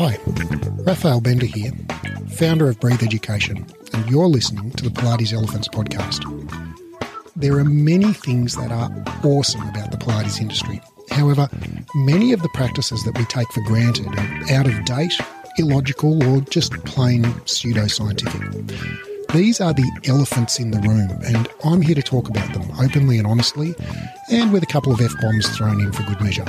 Hi, Raphael Bender here, founder of Breathe Education, and you're listening to the Pilates Elephants podcast. There are many things that are awesome about the Pilates industry. However, many of the practices that we take for granted are out of date, illogical, or just plain pseudoscientific. These are the elephants in the room, and I'm here to talk about them openly and honestly, and with a couple of F bombs thrown in for good measure.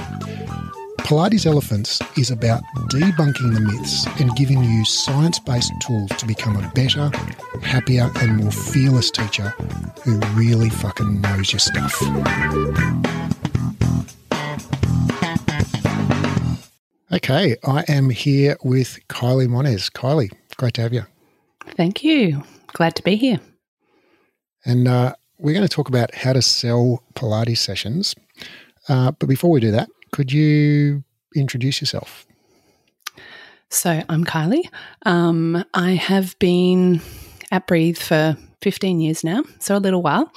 Pilates Elephants is about debunking the myths and giving you science based tools to become a better, happier, and more fearless teacher who really fucking knows your stuff. Okay, I am here with Kylie Monez. Kylie, great to have you. Thank you. Glad to be here. And uh, we're going to talk about how to sell Pilates sessions. Uh, but before we do that, could you introduce yourself? So, I'm Kylie. Um, I have been at Breathe for 15 years now, so a little while.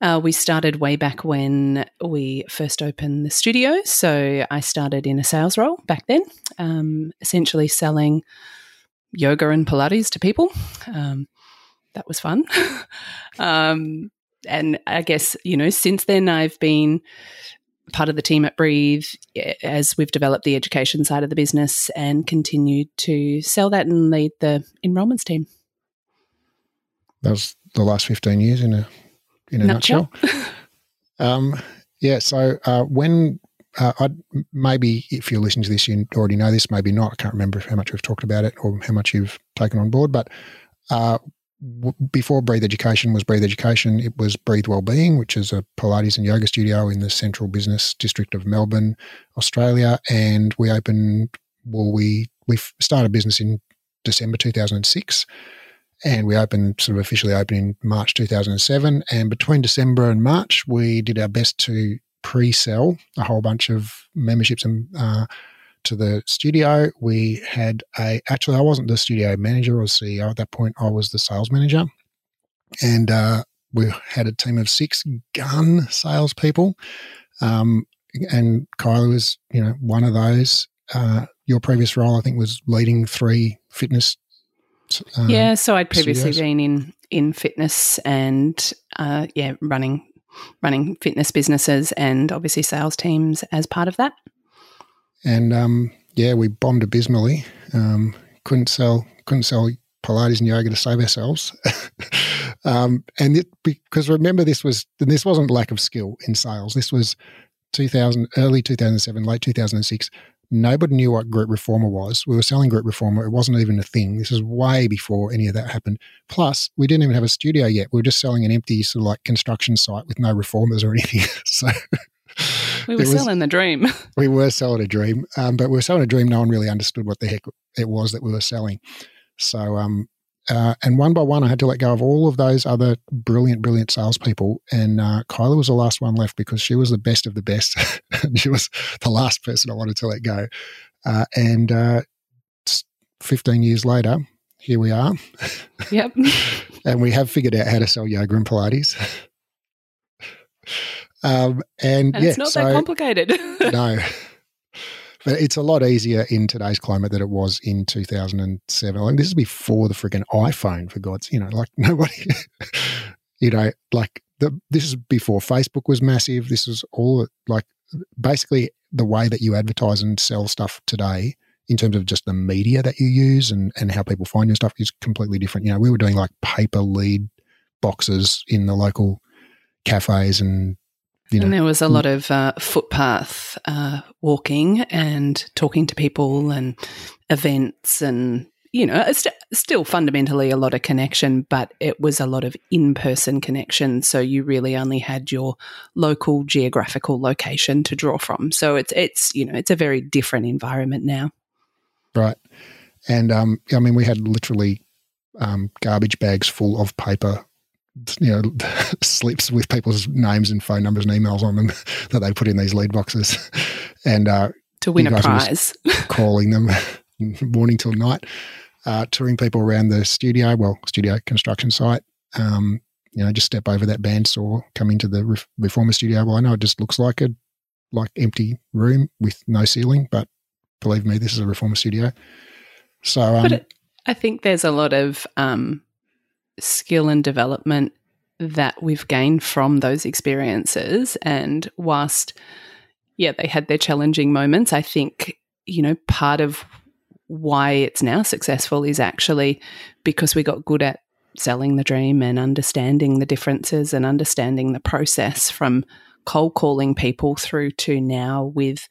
Uh, we started way back when we first opened the studio. So, I started in a sales role back then, um, essentially selling yoga and Pilates to people. Um, that was fun. um, and I guess, you know, since then I've been part of the team at Breathe as we've developed the education side of the business and continued to sell that and lead the enrollments team. That was the last 15 years in a, in a nutshell. nutshell. um, yeah. So uh, when uh, I'd, maybe if you're listening to this, you already know this, maybe not. I can't remember how much we've talked about it or how much you've taken on board. But uh, before Breathe Education was Breathe Education, it was Breathe Wellbeing, which is a Pilates and yoga studio in the central business district of Melbourne, Australia. And we opened, well, we we started business in December 2006, and we opened sort of officially opened in March 2007. And between December and March, we did our best to pre-sell a whole bunch of memberships and uh, to the studio. We had a actually I wasn't the studio manager or CEO at that point. I was the sales manager, and uh, we had a team of six gun salespeople. Um, and Kylie was you know one of those. Uh, your previous role, I think, was leading three fitness. Uh, yeah, so I'd previously studios. been in in fitness and uh, yeah, running running fitness businesses and obviously sales teams as part of that and um, yeah, we bombed abysmally. Um, couldn't sell couldn't sell Pilates and yoga to save ourselves. um, and it, because remember, this was this wasn't lack of skill in sales. This was 2000, early 2007, late 2006. Nobody knew what group reformer was. We were selling group reformer. It wasn't even a thing. This is way before any of that happened. Plus, we didn't even have a studio yet. We were just selling an empty sort of like construction site with no reformers or anything. so we were was, selling the dream. We were selling a dream, um, but we were selling a dream. No one really understood what the heck it was that we were selling. So, um, uh, and one by one, I had to let go of all of those other brilliant, brilliant salespeople. And uh, Kyla was the last one left because she was the best of the best. she was the last person I wanted to let go. Uh, and uh, 15 years later, here we are. Yep. and we have figured out how to sell yoga and Pilates. Um, and, and yeah, it's not so, that complicated. no. But it's a lot easier in today's climate than it was in 2007. Like this is before the freaking iPhone, for God's, you know, like nobody, you know, like the, this is before Facebook was massive. This is all like basically the way that you advertise and sell stuff today in terms of just the media that you use and, and how people find your stuff is completely different. You know, we were doing like paper lead boxes in the local cafes and you know, and there was a lot of uh, footpath uh, walking and talking to people and events and you know st- still fundamentally a lot of connection but it was a lot of in-person connection. So you really only had your local geographical location to draw from. So it's it's you know it's a very different environment now. Right. And um, i mean we had literally um, garbage bags full of paper you know slips with people's names and phone numbers and emails on them that they put in these lead boxes. And uh, to win a prize. calling them morning till night uh, touring people around the studio well studio construction site. Um, you know just step over that bandsaw come into the reformer studio. Well i know it just looks like a like empty room with no ceiling but believe me, this is a reformer studio. So, um, but it, I think there's a lot of um, skill and development that we've gained from those experiences. And whilst, yeah, they had their challenging moments, I think, you know, part of why it's now successful is actually because we got good at selling the dream and understanding the differences and understanding the process from cold calling people through to now with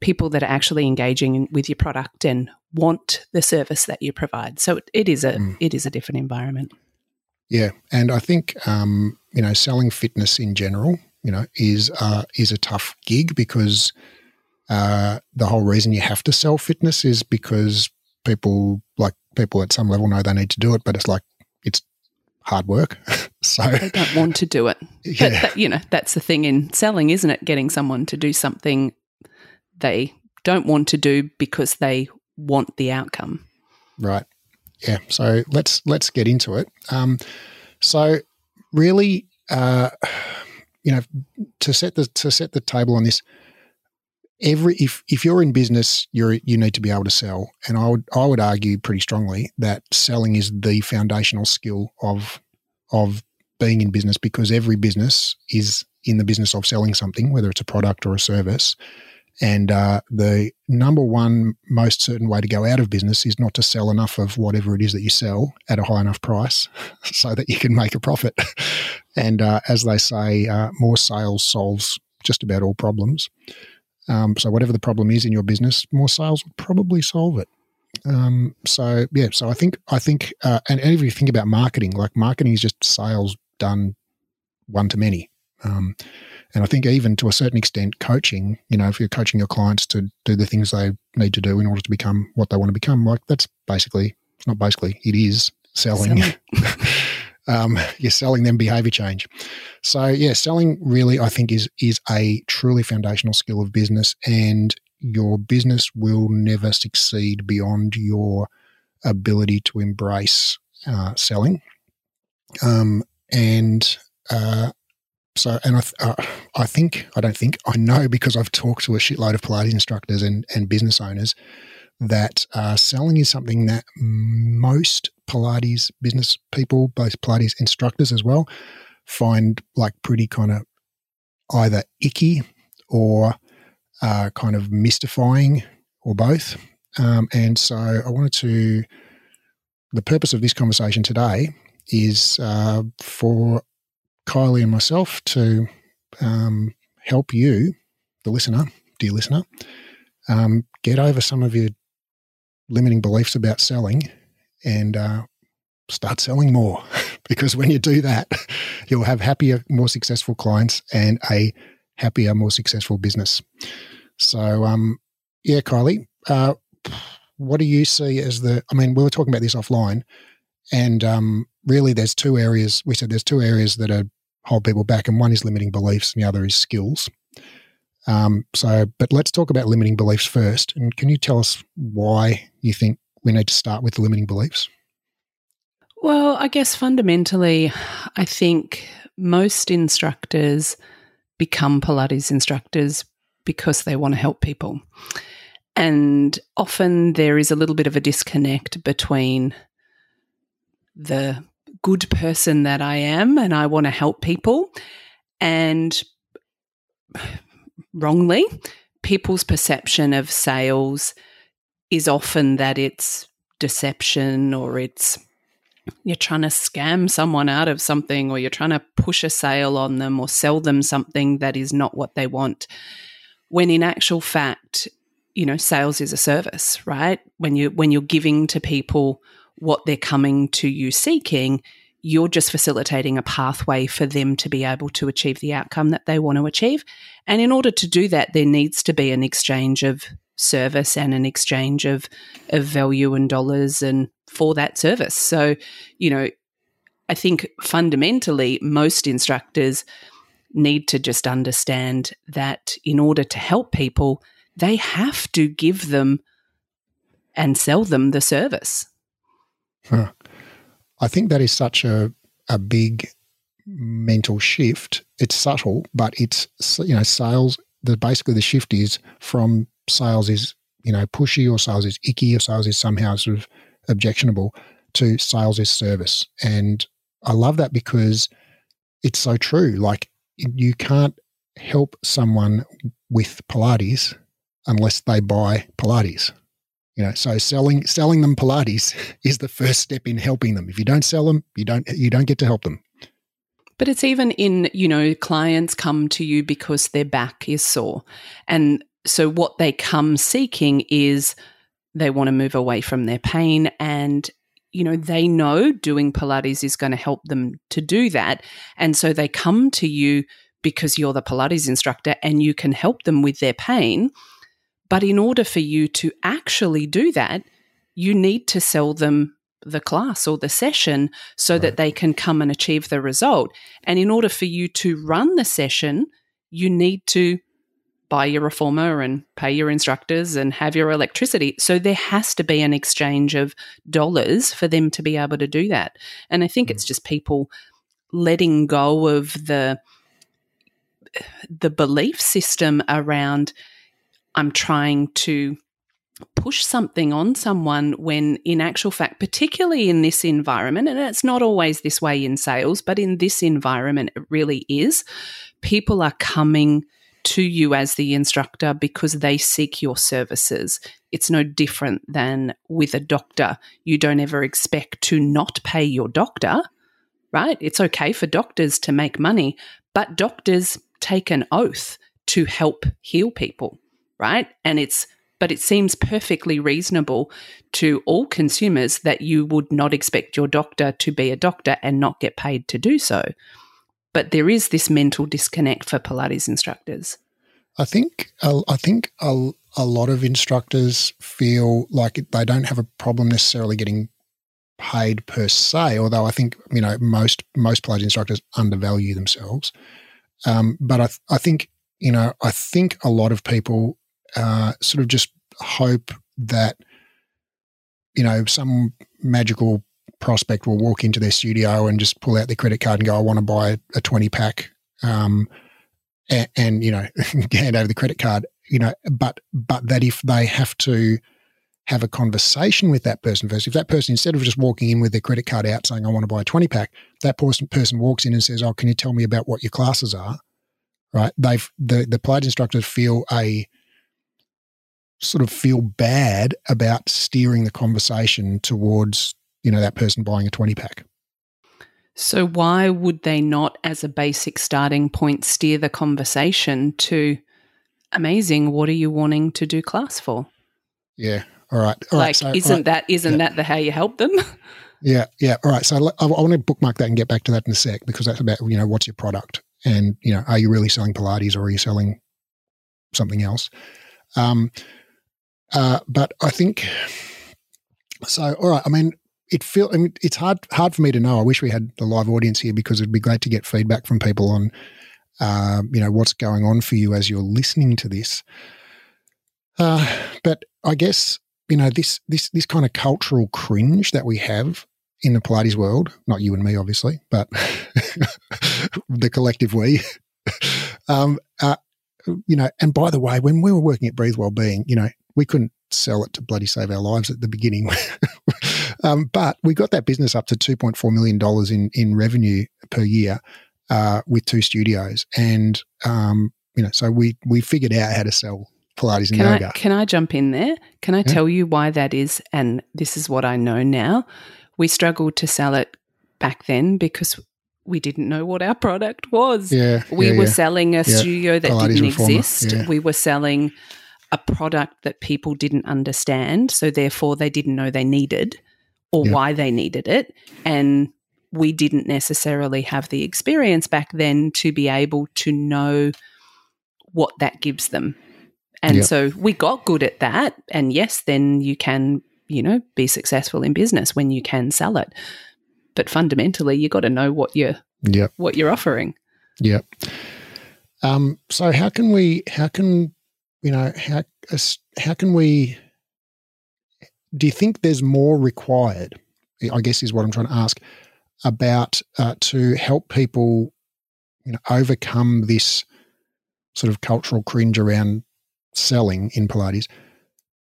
people that are actually engaging with your product and want the service that you provide. So it is a mm. it is a different environment. Yeah, and I think um, you know selling fitness in general, you know, is uh, is a tough gig because uh, the whole reason you have to sell fitness is because people like people at some level know they need to do it, but it's like it's hard work. so they don't want to do it. Yeah. But that, you know, that's the thing in selling, isn't it? Getting someone to do something they don't want to do because they want the outcome. Right. Yeah. So let's let's get into it. Um, so really, uh, you know, to set the to set the table on this, every if if you're in business, you're you need to be able to sell, and I would I would argue pretty strongly that selling is the foundational skill of of being in business because every business is in the business of selling something, whether it's a product or a service. And uh, the number one most certain way to go out of business is not to sell enough of whatever it is that you sell at a high enough price so that you can make a profit. and uh, as they say, uh, more sales solves just about all problems. Um, so whatever the problem is in your business, more sales will probably solve it. Um, so yeah, so I think I think, uh, and, and if you think about marketing, like marketing is just sales done one to many. Um, and I think even to a certain extent, coaching, you know, if you're coaching your clients to do the things they need to do in order to become what they want to become, like that's basically, it's not basically, it is selling. selling. um, you're selling them behavior change. So yeah, selling really, I think is, is a truly foundational skill of business and your business will never succeed beyond your ability to embrace uh, selling. Um, and uh, so, and I, uh, I think, I don't think, I know because I've talked to a shitload of Pilates instructors and, and business owners that uh, selling is something that most Pilates business people, both Pilates instructors as well, find like pretty kind of either icky or uh, kind of mystifying or both. Um, and so I wanted to, the purpose of this conversation today is uh, for Kylie and myself to um, help you, the listener, dear listener, um, get over some of your limiting beliefs about selling and uh, start selling more. because when you do that, you'll have happier, more successful clients and a happier, more successful business. So, um, yeah, Kylie, uh, what do you see as the? I mean, we were talking about this offline, and um, really, there's two areas. We said there's two areas that are hold people back, and one is limiting beliefs, and the other is skills. Um, so, but let's talk about limiting beliefs first. And can you tell us why you think we need to start with limiting beliefs? Well, I guess fundamentally, I think most instructors become Pilates instructors because they want to help people. And often there is a little bit of a disconnect between the good person that I am and I want to help people. And wrongly, people's perception of sales is often that it's deception or it's you're trying to scam someone out of something or you're trying to push a sale on them or sell them something that is not what they want when in actual fact you know sales is a service right when you when you're giving to people what they're coming to you seeking, you're just facilitating a pathway for them to be able to achieve the outcome that they want to achieve. And in order to do that, there needs to be an exchange of service and an exchange of, of value and dollars and for that service. So, you know, I think fundamentally, most instructors need to just understand that in order to help people, they have to give them and sell them the service. Huh. I think that is such a, a big mental shift. It's subtle, but it's, you know, sales, the basically the shift is from sales is you know pushy or sales is icky or sales is somehow sort of objectionable to sales is service. And I love that because it's so true. Like you can't help someone with Pilates unless they buy Pilates. You know, so selling selling them Pilates is the first step in helping them. If you don't sell them, you don't you don't get to help them. But it's even in, you know, clients come to you because their back is sore. And so what they come seeking is they want to move away from their pain and you know they know doing pilates is going to help them to do that and so they come to you because you're the pilates instructor and you can help them with their pain but in order for you to actually do that you need to sell them the class or the session so right. that they can come and achieve the result. And in order for you to run the session, you need to buy your reformer and pay your instructors and have your electricity. So there has to be an exchange of dollars for them to be able to do that. And I think mm. it's just people letting go of the the belief system around I'm trying to push something on someone when, in actual fact, particularly in this environment, and it's not always this way in sales, but in this environment, it really is, people are coming to you as the instructor because they seek your services. It's no different than with a doctor. You don't ever expect to not pay your doctor, right? It's okay for doctors to make money, but doctors take an oath to help heal people, right? And it's but it seems perfectly reasonable to all consumers that you would not expect your doctor to be a doctor and not get paid to do so. But there is this mental disconnect for Pilates instructors. I think I think a, a lot of instructors feel like they don't have a problem necessarily getting paid per se. Although I think you know most most Pilates instructors undervalue themselves. Um, but I, I think you know I think a lot of people uh, sort of just hope that you know some magical prospect will walk into their studio and just pull out their credit card and go, "I want to buy a twenty pack," um, and, and, you know, hand over the credit card. You know, but but that if they have to have a conversation with that person first, if that person instead of just walking in with their credit card out saying, "I want to buy a twenty pack," that person person walks in and says, "Oh, can you tell me about what your classes are?" Right? They've the the Pilates instructors feel a sort of feel bad about steering the conversation towards, you know, that person buying a 20 pack. So, why would they not, as a basic starting point, steer the conversation to amazing? What are you wanting to do class for? Yeah. All right. All like, right, so, isn't right. that isn't yeah. that the how you help them? Yeah. Yeah. All right. So, I, I want to bookmark that and get back to that in a sec because that's about you know what's your product and you know are you really selling Pilates or are you selling something else? Um, uh, but I think so. All right. I mean, it feel. I mean, it's hard hard for me to know. I wish we had the live audience here because it'd be great to get feedback from people on, uh, you know, what's going on for you as you're listening to this. Uh, but I guess you know this this this kind of cultural cringe that we have in the Pilates world. Not you and me, obviously, but the collective we. um, uh, you know, and by the way, when we were working at Breathe Wellbeing, you know, we couldn't sell it to bloody save our lives at the beginning. um, but we got that business up to $2.4 million in, in revenue per year uh, with two studios. And, um, you know, so we, we figured out how to sell Pilates and can yoga. I, can I jump in there? Can I yeah. tell you why that is? And this is what I know now. We struggled to sell it back then because we didn't know what our product was. Yeah, we yeah, were yeah. selling a studio that Pilates didn't reformer. exist. We were selling a product that people didn't understand. So therefore, they didn't know they needed or yeah. why they needed it. And we didn't necessarily have the experience back then to be able to know what that gives them. And so we got good at that. And yes, then you can, you know, be successful in business when you can sell it. But fundamentally, you got to know what you're yep. what you're offering. Yeah. Um, so how can we how can you know, how, how can we, do you think there's more required? I guess is what I'm trying to ask about uh, to help people, you know, overcome this sort of cultural cringe around selling in Pilates.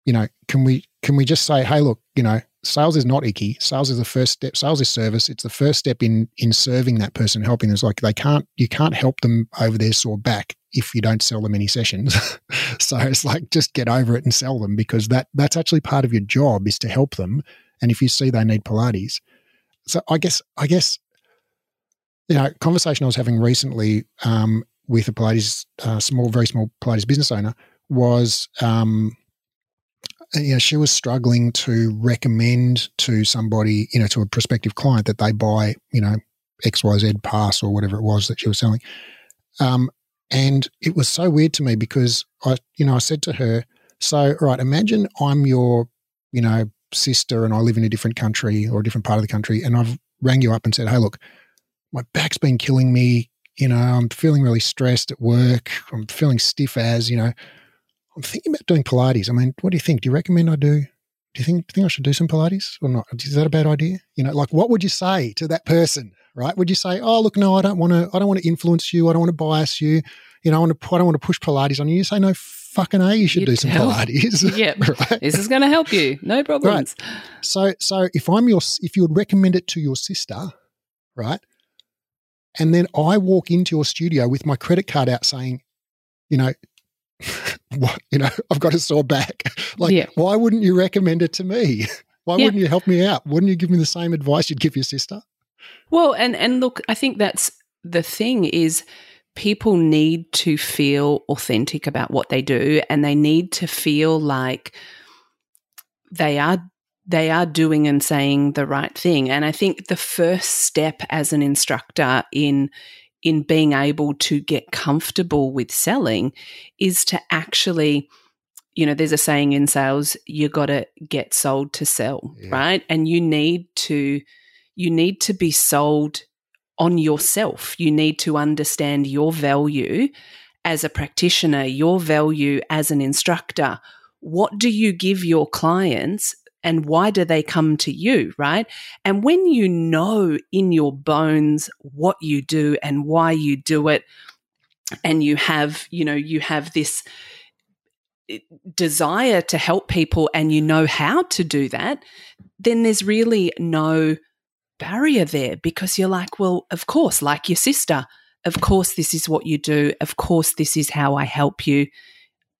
you know, can we can we just say, hey, look, you know, sales is not icky. Sales is the first step. Sales is service. It's the first step in in serving that person, helping them. It's like they can't you can't help them over their sore back if you don't sell them any sessions. so it's like just get over it and sell them because that that's actually part of your job is to help them. And if you see they need Pilates, so I guess I guess you know, conversation I was having recently um, with a Pilates uh, small, very small Pilates business owner was, um, you know, she was struggling to recommend to somebody, you know, to a prospective client that they buy, you know, X Y Z pass or whatever it was that she was selling. Um, and it was so weird to me because I, you know, I said to her, "So, right, imagine I'm your, you know, sister and I live in a different country or a different part of the country, and I've rang you up and said, hey, look." my back's been killing me. You know, I'm feeling really stressed at work. I'm feeling stiff as, you know, I'm thinking about doing Pilates. I mean, what do you think? Do you recommend I do? Do you think, do you think I should do some Pilates or not? Is that a bad idea? You know, like what would you say to that person, right? Would you say, oh, look, no, I don't want to, I don't want to influence you. I don't want to bias you. You know, I, want to, I don't want to push Pilates on you. You say, no, fucking A, you should you do some tell. Pilates. yeah. right? This is going to help you. No problems. Right. So, so if I'm your, if you would recommend it to your sister, right? And then I walk into your studio with my credit card out saying, you know, you know, I've got a sore back. Like, yeah. why wouldn't you recommend it to me? Why yeah. wouldn't you help me out? Wouldn't you give me the same advice you'd give your sister? Well, and and look, I think that's the thing is people need to feel authentic about what they do and they need to feel like they are they are doing and saying the right thing. And I think the first step as an instructor in in being able to get comfortable with selling is to actually you know there's a saying in sales you got to get sold to sell yeah. right? And you need to you need to be sold on yourself. You need to understand your value as a practitioner your value as an instructor. What do you give your clients and why do they come to you, right? And when you know in your bones what you do and why you do it, and you have, you know, you have this eh, desire to help people and you know how to do that, then there's really no barrier there because you're like, well, of course, like your sister, of course, this is what you do. Of course, this is how I help you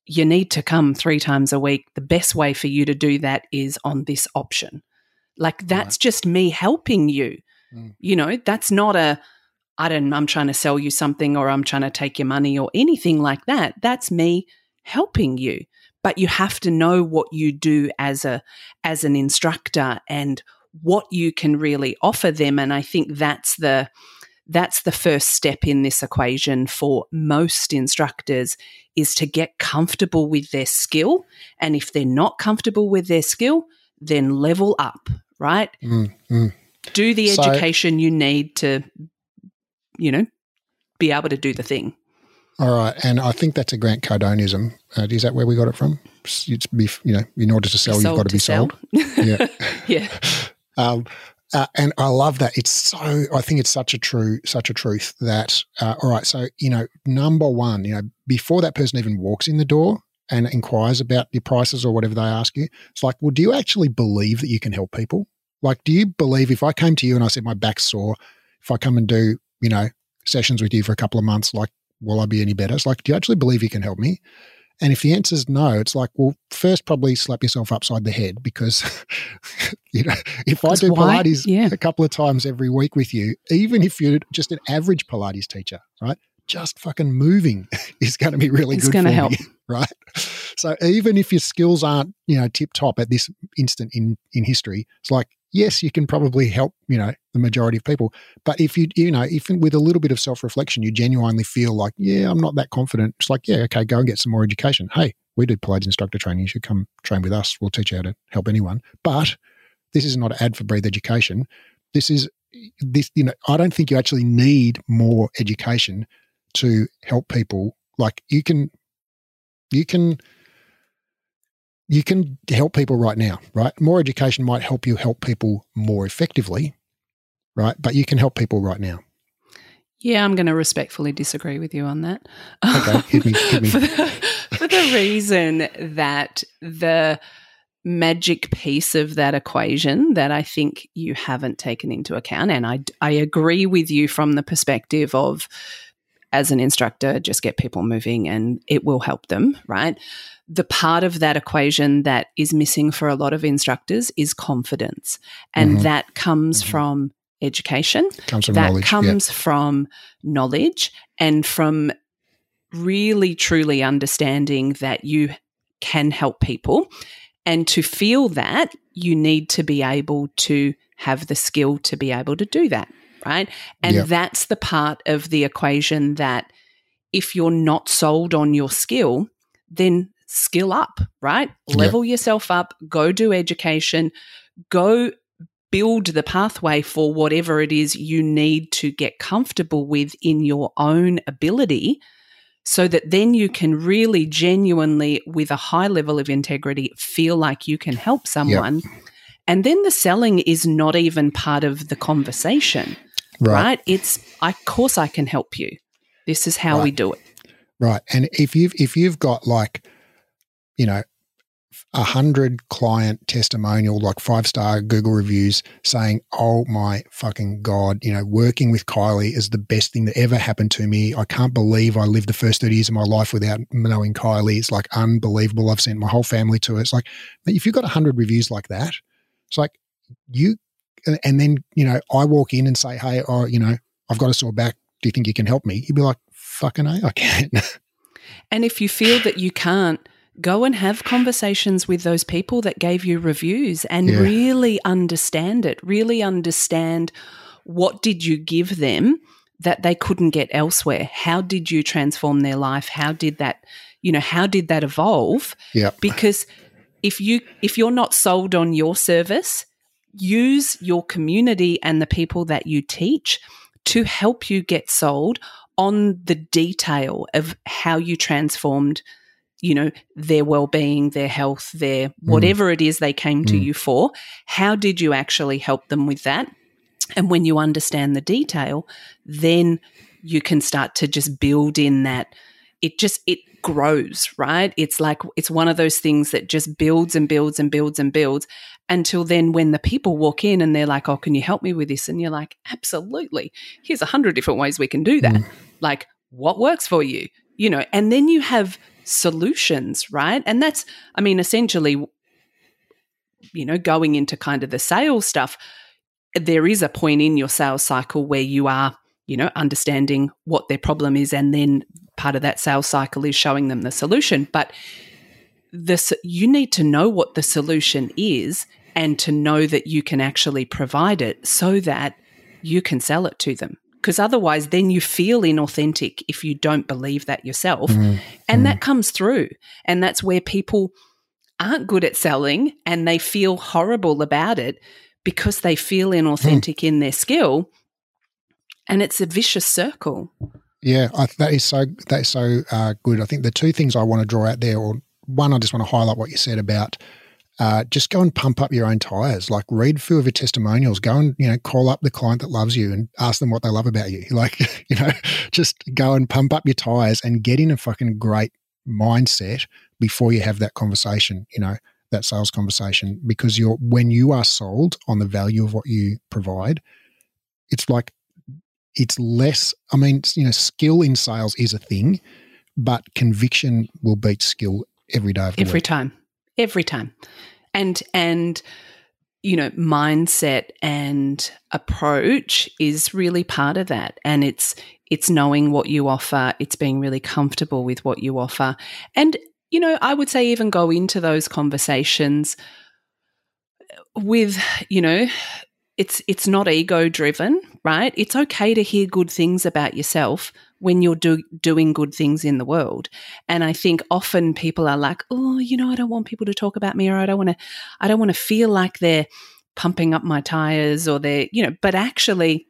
you need to come three times a week. The best way for you to do that is on this option. Like that's right. just me helping you. Mm. You know, that's not a, I don't, I'm trying to sell you something or I'm trying to take your money or anything like that. That's me helping you. But you have to know what you do as a, as an instructor and what you can really offer them. And I think that's the, that's the first step in this equation for most instructors is to get comfortable with their skill. And if they're not comfortable with their skill, then level up, right? Mm, mm. Do the so, education you need to, you know, be able to do the thing. All right. And I think that's a Grant Cardoneism. Uh, is that where we got it from? It's be, you know, in order to sell, you've got to, to be sell. sold. yeah. yeah. Um, uh, and I love that. It's so. I think it's such a true, such a truth that. Uh, all right, so you know, number one, you know, before that person even walks in the door and inquires about your prices or whatever they ask you, it's like, well, do you actually believe that you can help people? Like, do you believe if I came to you and I said my back's sore, if I come and do, you know, sessions with you for a couple of months, like, will I be any better? It's like, do you actually believe you can help me? And if the answer is no, it's like, well, first probably slap yourself upside the head because, you know, if I do why? Pilates yeah. a couple of times every week with you, even if you're just an average Pilates teacher, right? Just fucking moving is going to be really it's good for help. you, right? So even if your skills aren't, you know, tip top at this instant in in history, it's like yes, you can probably help, you know, the majority of people. But if you, you know, if with a little bit of self reflection, you genuinely feel like, yeah, I'm not that confident, it's like, yeah, okay, go and get some more education. Hey, we do Pilates instructor training. You should come train with us. We'll teach you how to help anyone. But this is not an ad for Breathe Education. This is this, you know, I don't think you actually need more education to help people. Like you can, you can you can help people right now, right? More education might help you help people more effectively, right? But you can help people right now. Yeah, I'm going to respectfully disagree with you on that. Okay, um, hit me. Hit me. for, the, for, other reason that the magic piece of that equation that I think you haven't taken into account, and I, I agree with you from the perspective of as an instructor, just get people moving and it will help them, right? The part of that equation that is missing for a lot of instructors is confidence. And mm-hmm. that comes mm-hmm. from education. Comes from that knowledge. comes yep. from knowledge and from really truly understanding that you can help people. And to feel that, you need to be able to have the skill to be able to do that right? And yep. that's the part of the equation that if you're not sold on your skill, then skill up, right? Yep. Level yourself up, go do education, go build the pathway for whatever it is you need to get comfortable with in your own ability so that then you can really genuinely with a high level of integrity feel like you can help someone yep. and then the selling is not even part of the conversation right. right? It's, of course, I can help you. This is how right. we do it. Right. And if you've if you've got like, you know, a hundred client testimonial, like five star Google reviews saying, Oh my fucking God, you know, working with Kylie is the best thing that ever happened to me. I can't believe I lived the first 30 years of my life without knowing Kylie. It's like unbelievable. I've sent my whole family to it. It's like, if you've got a hundred reviews like that, it's like you and then you know I walk in and say, "Hey, oh, you know, I've got a sore back. Do you think you can help me?" You'd be like, "Fucking a, I can." and if you feel that you can't, go and have conversations with those people that gave you reviews and yeah. really understand it. Really understand what did you give them that they couldn't get elsewhere. How did you transform their life? How did that, you know, how did that evolve? Yeah. Because if you if you're not sold on your service use your community and the people that you teach to help you get sold on the detail of how you transformed you know their well-being their health their mm. whatever mm. it is they came to mm. you for how did you actually help them with that and when you understand the detail then you can start to just build in that it just it grows right it's like it's one of those things that just builds and builds and builds and builds until then when the people walk in and they're like oh can you help me with this? And you're like absolutely. Here's a hundred different ways we can do that. Mm. like what works for you? You know and then you have solutions right? And that's i mean essentially you know going into kind of the sales stuff there is a point in your sales cycle where you are you know understanding what their problem is and then part of that sales cycle is showing them the solution. But this you need to know what the solution is and to know that you can actually provide it so that you can sell it to them because otherwise then you feel inauthentic if you don't believe that yourself mm. and mm. that comes through and that's where people aren't good at selling and they feel horrible about it because they feel inauthentic mm. in their skill and it's a vicious circle yeah I, that is so that is so uh, good i think the two things i want to draw out there or one, I just want to highlight what you said about uh, just go and pump up your own tires. Like read through of your testimonials. Go and you know call up the client that loves you and ask them what they love about you. Like you know, just go and pump up your tires and get in a fucking great mindset before you have that conversation. You know that sales conversation because you're when you are sold on the value of what you provide, it's like it's less. I mean, you know, skill in sales is a thing, but conviction will beat skill every day of every week. time, every time, and and you know mindset and approach is really part of that, and it's it's knowing what you offer, it's being really comfortable with what you offer, and you know I would say even go into those conversations with you know it's it's not ego driven right it's okay to hear good things about yourself when you're do, doing good things in the world. And I think often people are like, oh, you know, I don't want people to talk about me, or I don't want to, I don't want to feel like they're pumping up my tires, or they're, you know, but actually.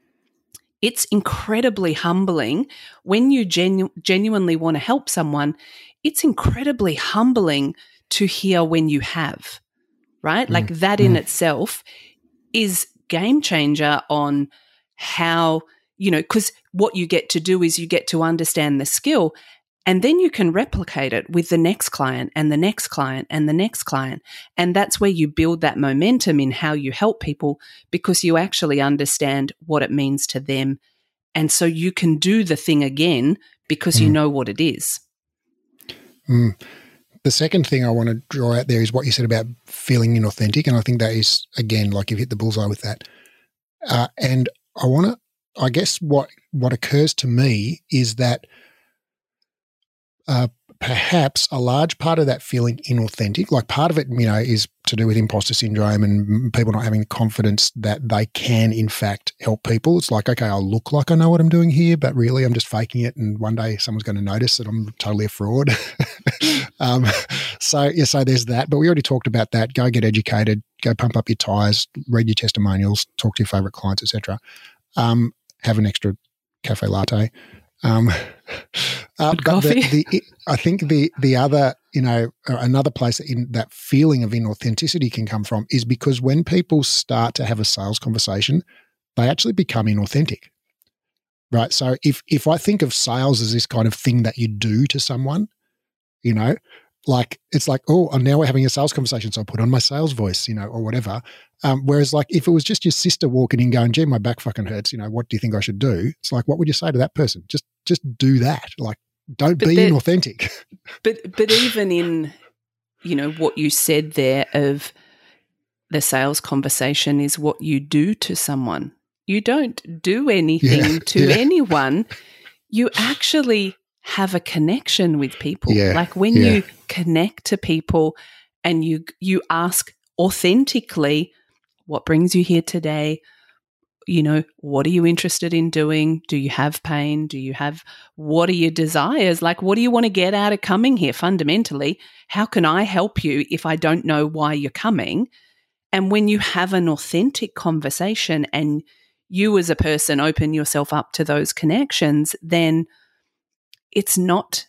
It's incredibly humbling when you genu- genuinely want to help someone. It's incredibly humbling to hear when you have, right? Mm. Like that in mm. itself is game changer on how you know, because what you get to do is you get to understand the skill And then you can replicate it with the next client and the next client and the next client. And that's where you build that momentum in how you help people because you actually understand what it means to them. And so you can do the thing again because mm. you know what it is. Mm. The second thing I want to draw out there is what you said about feeling inauthentic. And I think that is, again, like you've hit the bullseye with that. Uh, and I want to, I guess what, what occurs to me is that – uh, perhaps a large part of that feeling inauthentic, like part of it, you know, is to do with imposter syndrome and people not having confidence that they can, in fact, help people. It's like, okay, I'll look like I know what I'm doing here, but really I'm just faking it. And one day someone's going to notice that I'm totally a fraud. um, so, yeah, so there's that. But we already talked about that. Go get educated, go pump up your tires, read your testimonials, talk to your favorite clients, etc. Um, have an extra cafe latte. Um, uh, but the, the, I think the the other, you know, uh, another place that in that feeling of inauthenticity can come from is because when people start to have a sales conversation, they actually become inauthentic. Right. So if if I think of sales as this kind of thing that you do to someone, you know, like it's like oh and now we're having a sales conversation so i put on my sales voice you know or whatever. Um, whereas like if it was just your sister walking in going gee my back fucking hurts you know what do you think i should do? It's like what would you say to that person? Just just do that. Like don't but be there, inauthentic. But but even in you know what you said there of the sales conversation is what you do to someone. You don't do anything yeah, to yeah. anyone. You actually have a connection with people. Yeah, like when yeah. you connect to people and you you ask authentically what brings you here today? You know, what are you interested in doing? Do you have pain? Do you have what are your desires? Like what do you want to get out of coming here fundamentally? How can I help you if I don't know why you're coming? And when you have an authentic conversation and you as a person open yourself up to those connections, then it's not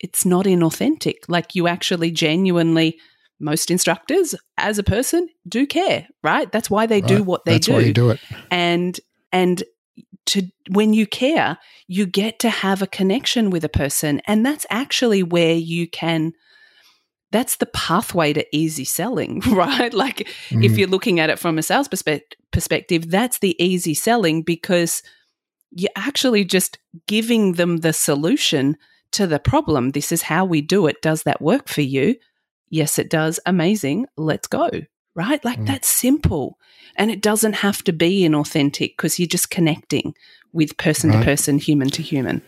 it's not inauthentic. Like you actually genuinely most instructors as a person do care, right? That's why they right. do what they That's do. Why you do it. And and to when you care, you get to have a connection with a person and that's actually where you can that's the pathway to easy selling, right? Like mm. if you're looking at it from a sales perspe- perspective, that's the easy selling because you're actually just giving them the solution to the problem. This is how we do it. Does that work for you? Yes, it does. Amazing. Let's go. Right? Like mm. that's simple. And it doesn't have to be inauthentic because you're just connecting with person right. to person, human to human.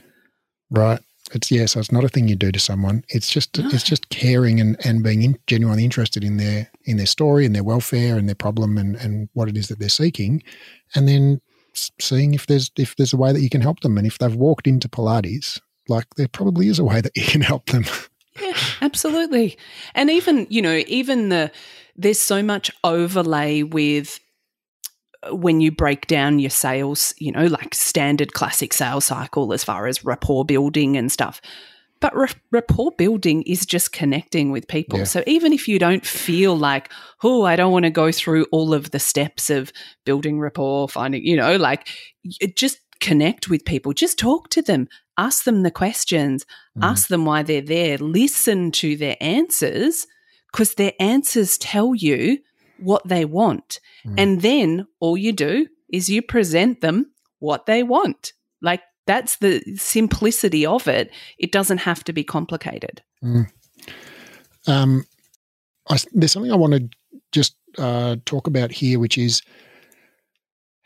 Right. It's yeah, so it's not a thing you do to someone. It's just no. it's just caring and, and being in, genuinely interested in their in their story and their welfare and their problem and, and what it is that they're seeking. And then seeing if there's if there's a way that you can help them, and if they've walked into Pilates, like there probably is a way that you can help them. Yeah, absolutely. And even you know, even the there's so much overlay with uh, when you break down your sales, you know, like standard classic sales cycle as far as rapport building and stuff. But rapport building is just connecting with people. Yeah. So even if you don't feel like, oh, I don't want to go through all of the steps of building rapport, finding, you know, like just connect with people, just talk to them, ask them the questions, mm. ask them why they're there, listen to their answers, because their answers tell you what they want. Mm. And then all you do is you present them what they want. Like that's the simplicity of it. It doesn't have to be complicated. Mm. Um, I, there's something I want to just uh, talk about here, which is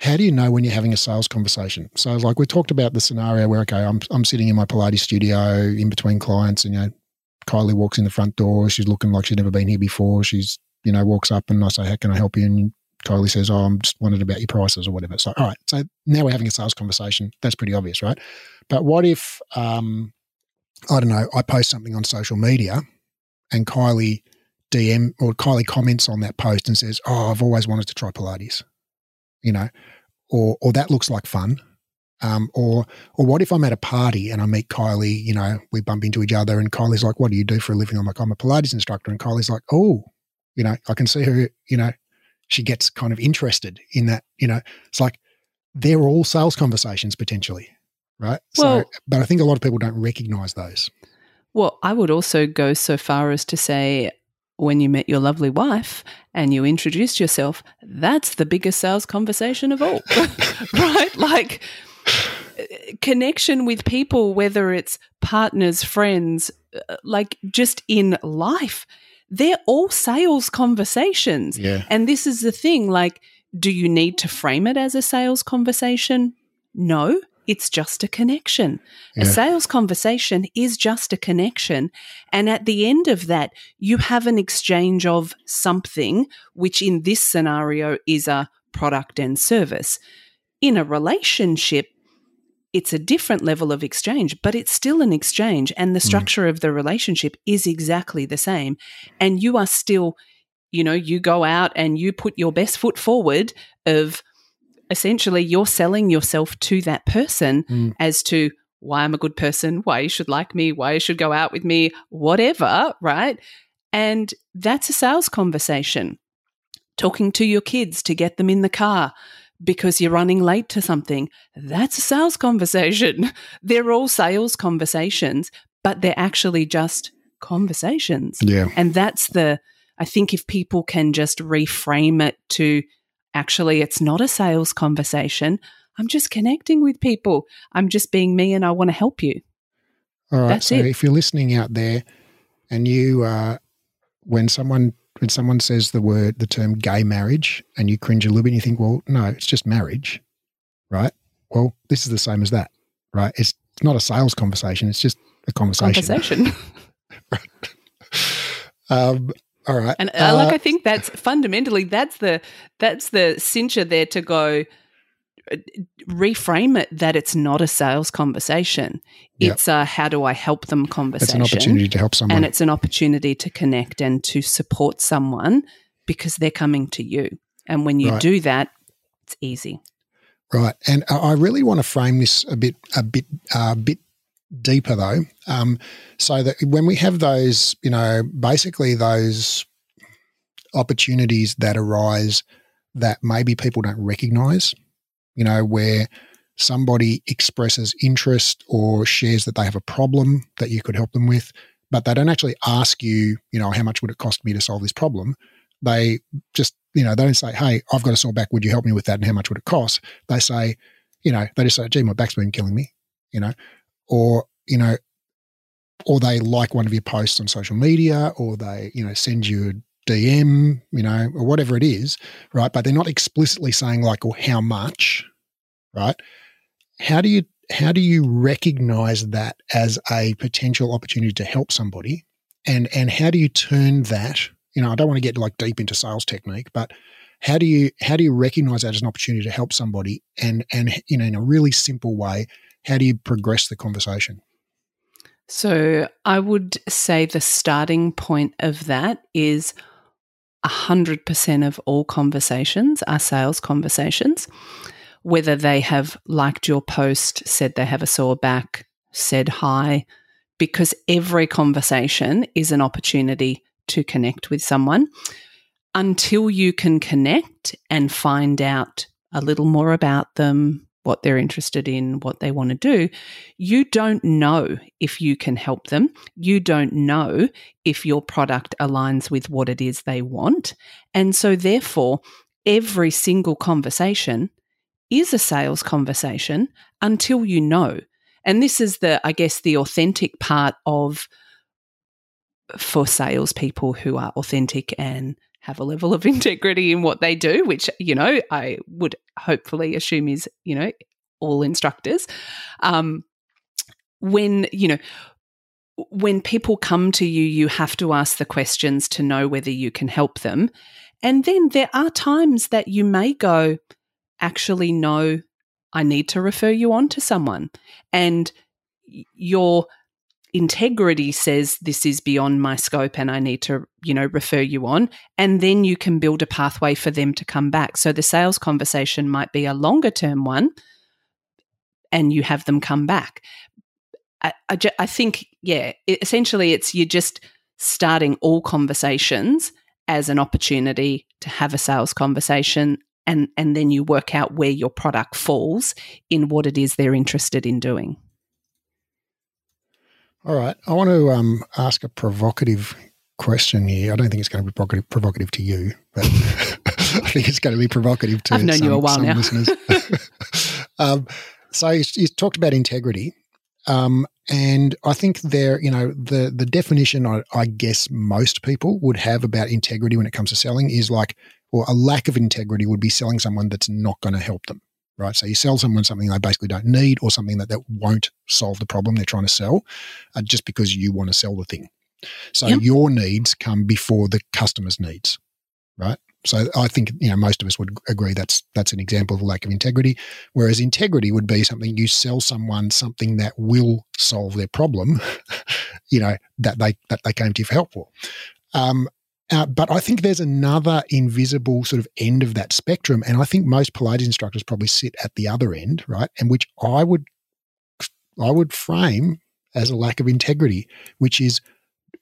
how do you know when you're having a sales conversation? So, like we talked about the scenario where, okay, I'm I'm sitting in my Pilates studio in between clients, and you know, Kylie walks in the front door. She's looking like she's never been here before. She's you know walks up, and I say, "How can I help you?" And Kylie says, Oh, I'm just wondering about your prices or whatever. So, all right. So now we're having a sales conversation. That's pretty obvious, right? But what if, um, I don't know, I post something on social media and Kylie DM or Kylie comments on that post and says, Oh, I've always wanted to try Pilates, you know, or, or that looks like fun. Um, or, or what if I'm at a party and I meet Kylie, you know, we bump into each other and Kylie's like, what do you do for a living? I'm like, I'm a Pilates instructor. And Kylie's like, oh, you know, I can see her, you know, she gets kind of interested in that. You know, it's like they're all sales conversations potentially, right? Well, so, but I think a lot of people don't recognize those. Well, I would also go so far as to say when you met your lovely wife and you introduced yourself, that's the biggest sales conversation of all, right? Like connection with people, whether it's partners, friends, uh, like just in life, they're all sales conversations. Yeah. And this is the thing like, do you need to frame it as a sales conversation? No. It's just a connection. Yeah. A sales conversation is just a connection. And at the end of that, you have an exchange of something, which in this scenario is a product and service. In a relationship, it's a different level of exchange, but it's still an exchange. And the mm. structure mm. of the relationship is exactly the same. And you are still, you know, you go out and you put your best foot forward of essentially you're selling yourself to that person mm. as to why I'm a good person, why you should like me, why you should go out with me, whatever, right? And that's a sales conversation. Talking to your kids to get them in the car because you're running late to something, that's a sales conversation. They're all sales conversations, but they're actually just conversations. Yeah. And that's the, I think if people can just reframe it to actually it's not a sales conversation. I'm just connecting with people. I'm just being me and I want to help you. All right. That's so it. if you're listening out there and you uh when someone when someone says the word the term gay marriage and you cringe a little bit and you think, well, no, it's just marriage. Right? Well, this is the same as that. Right? It's not a sales conversation, it's just a conversation. Conversation. um, all right. And uh, like I think that's fundamentally that's the that's the cincher there to go uh, reframe it that it's not a sales conversation. Yep. It's a how do I help them conversation. It's an opportunity to help someone. And it's an opportunity to connect and to support someone because they're coming to you. And when you right. do that, it's easy. Right. And I really want to frame this a bit a bit a uh, bit deeper though, um, so that when we have those, you know, basically those opportunities that arise that maybe people don't recognize, you know, where somebody expresses interest or shares that they have a problem that you could help them with, but they don't actually ask you, you know, how much would it cost me to solve this problem? They just, you know, they don't say, hey, I've got a sore back. Would you help me with that? And how much would it cost? They say, you know, they just say, gee, my back's been killing me, you know, or you know, or they like one of your posts on social media, or they you know send you a DM, you know, or whatever it is, right? But they're not explicitly saying like, or how much, right? How do you how do you recognize that as a potential opportunity to help somebody, and and how do you turn that? You know, I don't want to get like deep into sales technique, but how do you how do you recognize that as an opportunity to help somebody, and and you know, in a really simple way, how do you progress the conversation? So I would say the starting point of that is 100% of all conversations are sales conversations. Whether they have liked your post, said they have a sore back, said hi, because every conversation is an opportunity to connect with someone. Until you can connect and find out a little more about them, what they're interested in, what they want to do, you don't know if you can help them. You don't know if your product aligns with what it is they want. And so, therefore, every single conversation is a sales conversation until you know. And this is the, I guess, the authentic part of for salespeople who are authentic and have a level of integrity in what they do, which, you know, I would hopefully assume is, you know, all instructors. Um, when, you know, when people come to you, you have to ask the questions to know whether you can help them. And then there are times that you may go, actually, no, I need to refer you on to someone. And your integrity says this is beyond my scope and I need to, you know, refer you on. And then you can build a pathway for them to come back. So the sales conversation might be a longer term one and you have them come back. I, I, ju- I think, yeah, it, essentially it's you're just starting all conversations as an opportunity to have a sales conversation and, and then you work out where your product falls in what it is they're interested in doing. All right. I want to um, ask a provocative question here. I don't think it's going to be provocative, provocative to you, but I think it's going to be provocative to I've known some, you a while now. listeners. um, so you, you, talked about integrity. Um, and I think there, you know, the the definition I, I, guess most people would have about integrity when it comes to selling is like, or a lack of integrity would be selling someone that's not going to help them, right? So you sell someone something they basically don't need, or something that that won't solve the problem they're trying to sell, uh, just because you want to sell the thing. So yep. your needs come before the customer's needs, right? So I think you know most of us would agree that's that's an example of a lack of integrity. Whereas integrity would be something you sell someone something that will solve their problem, you know that they that they came to you for help for. Um, uh, but I think there's another invisible sort of end of that spectrum, and I think most Pilates instructors probably sit at the other end, right? And which I would I would frame as a lack of integrity, which is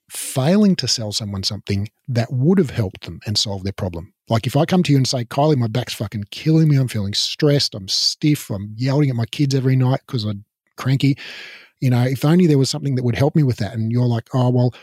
failing to sell someone something that would have helped them and solved their problem. Like if I come to you and say, Kylie, my back's fucking killing me. I'm feeling stressed. I'm stiff. I'm yelling at my kids every night because I'm cranky. You know, if only there was something that would help me with that. And you're like, oh, well,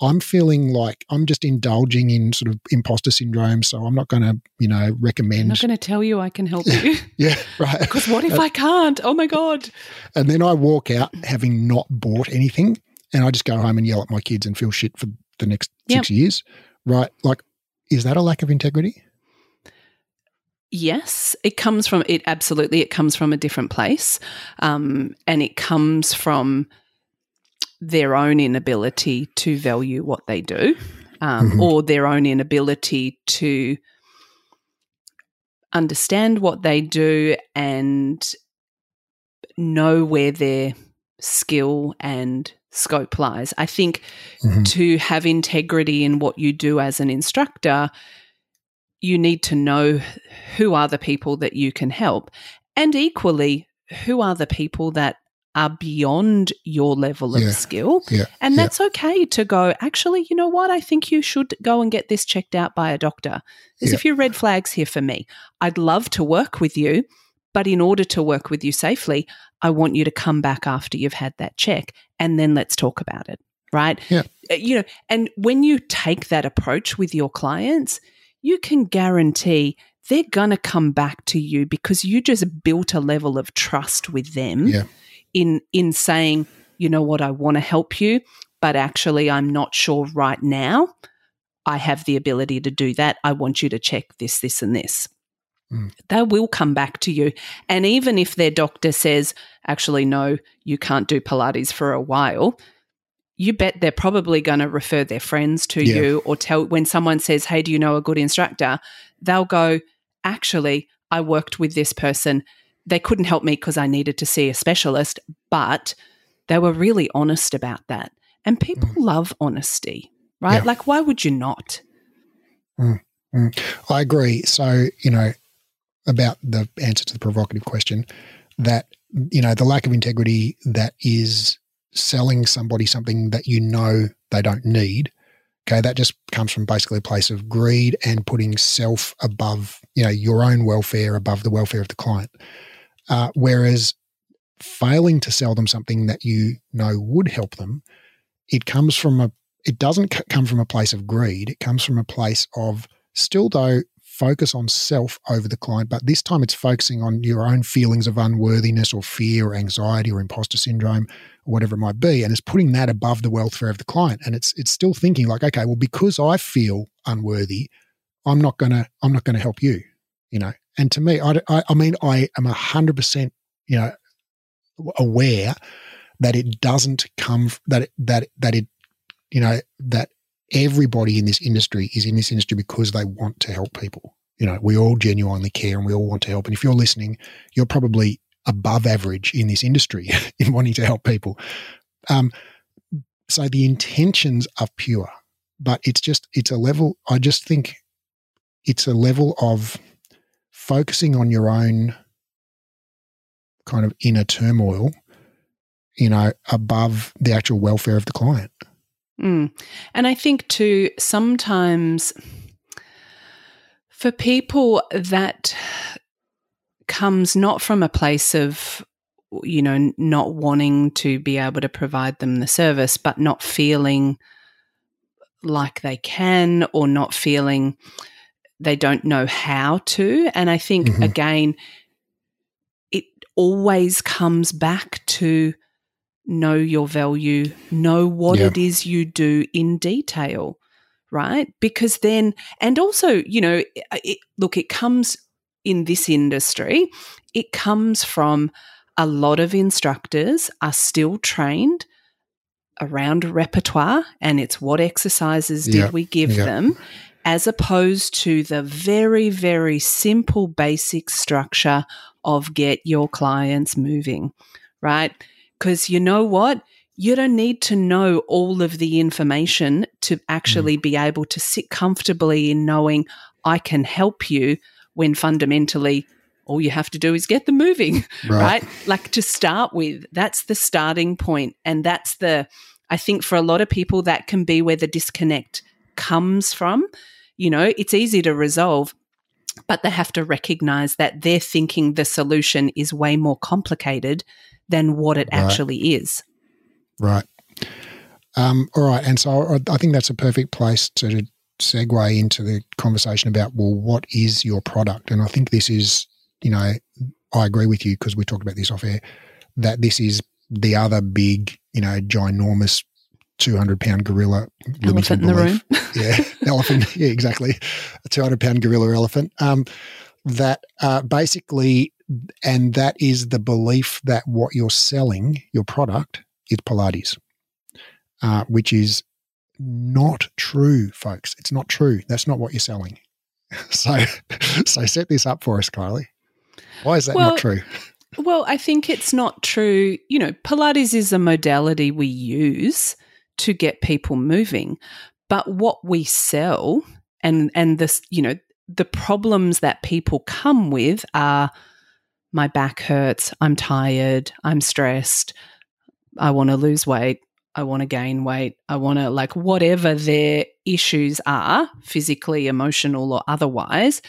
I'm feeling like I'm just indulging in sort of imposter syndrome. So I'm not going to, you know, recommend. I'm not going to tell you I can help you. yeah, right. Because what if uh, I can't? Oh my God. And then I walk out having not bought anything and I just go home and yell at my kids and feel shit for the next yep. six years, right? Like, is that a lack of integrity? Yes, it comes from it. Absolutely, it comes from a different place, um, and it comes from their own inability to value what they do, um, mm-hmm. or their own inability to understand what they do and know where their skill and scope lies. I think mm-hmm. to have integrity in what you do as an instructor, you need to know who are the people that you can help. And equally, who are the people that are beyond your level of yeah. skill. Yeah. And that's yeah. okay to go, actually, you know what? I think you should go and get this checked out by a doctor. There's a few red flags here for me. I'd love to work with you, but in order to work with you safely, I want you to come back after you've had that check and then let's talk about it. Right. Yeah. Uh, you know, and when you take that approach with your clients, you can guarantee they're going to come back to you because you just built a level of trust with them yeah. In in saying, you know what, I want to help you, but actually I'm not sure right now. I have the ability to do that. I want you to check this, this, and this. Mm. They will come back to you. And even if their doctor says, actually, no, you can't do Pilates for a while, you bet they're probably going to refer their friends to yeah. you or tell when someone says, hey, do you know a good instructor? They'll go, actually, I worked with this person. They couldn't help me because I needed to see a specialist, but they were really honest about that. And people mm. love honesty, right? Yeah. Like, why would you not? Mm. Mm. I agree. So, you know, about the answer to the provocative question that you know the lack of integrity that is selling somebody something that you know they don't need okay that just comes from basically a place of greed and putting self above you know your own welfare above the welfare of the client uh, whereas failing to sell them something that you know would help them it comes from a it doesn't come from a place of greed it comes from a place of still though focus on self over the client, but this time it's focusing on your own feelings of unworthiness or fear or anxiety or imposter syndrome or whatever it might be, and it's putting that above the welfare of the client. And it's it's still thinking like, okay, well, because I feel unworthy, I'm not gonna I'm not gonna help you, you know. And to me, I, I, I mean, I am hundred percent, you know, aware that it doesn't come that it, that that it, you know, that everybody in this industry is in this industry because they want to help people. You know, we all genuinely care and we all want to help. And if you're listening, you're probably above average in this industry in wanting to help people. Um, so the intentions are pure, but it's just, it's a level, I just think it's a level of focusing on your own kind of inner turmoil, you know, above the actual welfare of the client. Mm. And I think too, sometimes for people that comes not from a place of you know, not wanting to be able to provide them the service, but not feeling like they can or not feeling they don't know how to. And I think, mm-hmm. again, it always comes back to know your value, know what it is you do in detail, right? Because then, and also, you know, it, look, it comes in this industry, it comes from a lot of instructors are still trained around repertoire and it's what exercises did we give them as opposed to the very very simple basic structure of get your clients moving right because you know what you don't need to know all of the information to actually mm. be able to sit comfortably in knowing I can help you when fundamentally all you have to do is get them moving, right. right? Like to start with, that's the starting point. And that's the, I think for a lot of people, that can be where the disconnect comes from. You know, it's easy to resolve, but they have to recognize that they're thinking the solution is way more complicated than what it right. actually is. Right. Um, all right. And so I think that's a perfect place to segue into the conversation about, well, what is your product? And I think this is you know, I agree with you because we talked about this off air that this is the other big, you know, ginormous 200 pound gorilla. Elephant in the room. yeah, elephant. Yeah, exactly. A 200 pound gorilla elephant. Um, that uh, basically, and that is the belief that what you're selling, your product, is Pilates, uh, which is not true, folks. It's not true. That's not what you're selling. So, so set this up for us, Kylie. Why is that well, not true? Well, I think it's not true. You know, Pilates is a modality we use to get people moving, but what we sell and and this, you know, the problems that people come with are my back hurts, I'm tired, I'm stressed, I want to lose weight, I want to gain weight, I want to like whatever their issues are, physically, emotional or otherwise,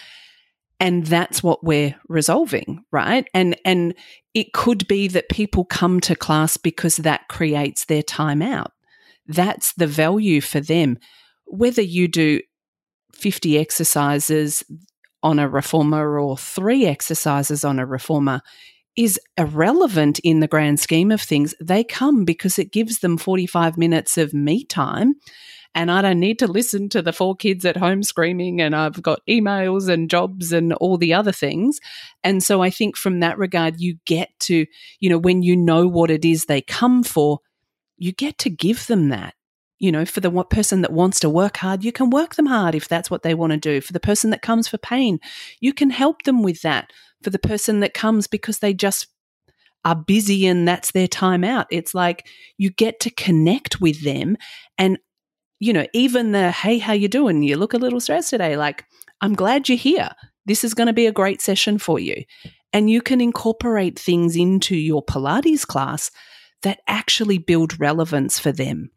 and that's what we're resolving right? And and it could be that people come to class because that creates their time out that's the value for them. Whether you do 50 exercises on a reformer or 3 exercises on a reformer is irrelevant in the grand scheme of things. They come because it gives them 45 minutes of me time. And I don't need to listen to the four kids at home screaming and I've got emails and jobs and all the other things. And so I think from that regard, you get to, you know, when you know what it is they come for, you get to give them that. You know, for the person that wants to work hard, you can work them hard if that's what they want to do. For the person that comes for pain, you can help them with that. For the person that comes because they just are busy and that's their time out. It's like you get to connect with them and you know, even the, hey, how you doing? You look a little stressed today. Like, I'm glad you're here. This is going to be a great session for you. And you can incorporate things into your Pilates class that actually build relevance for them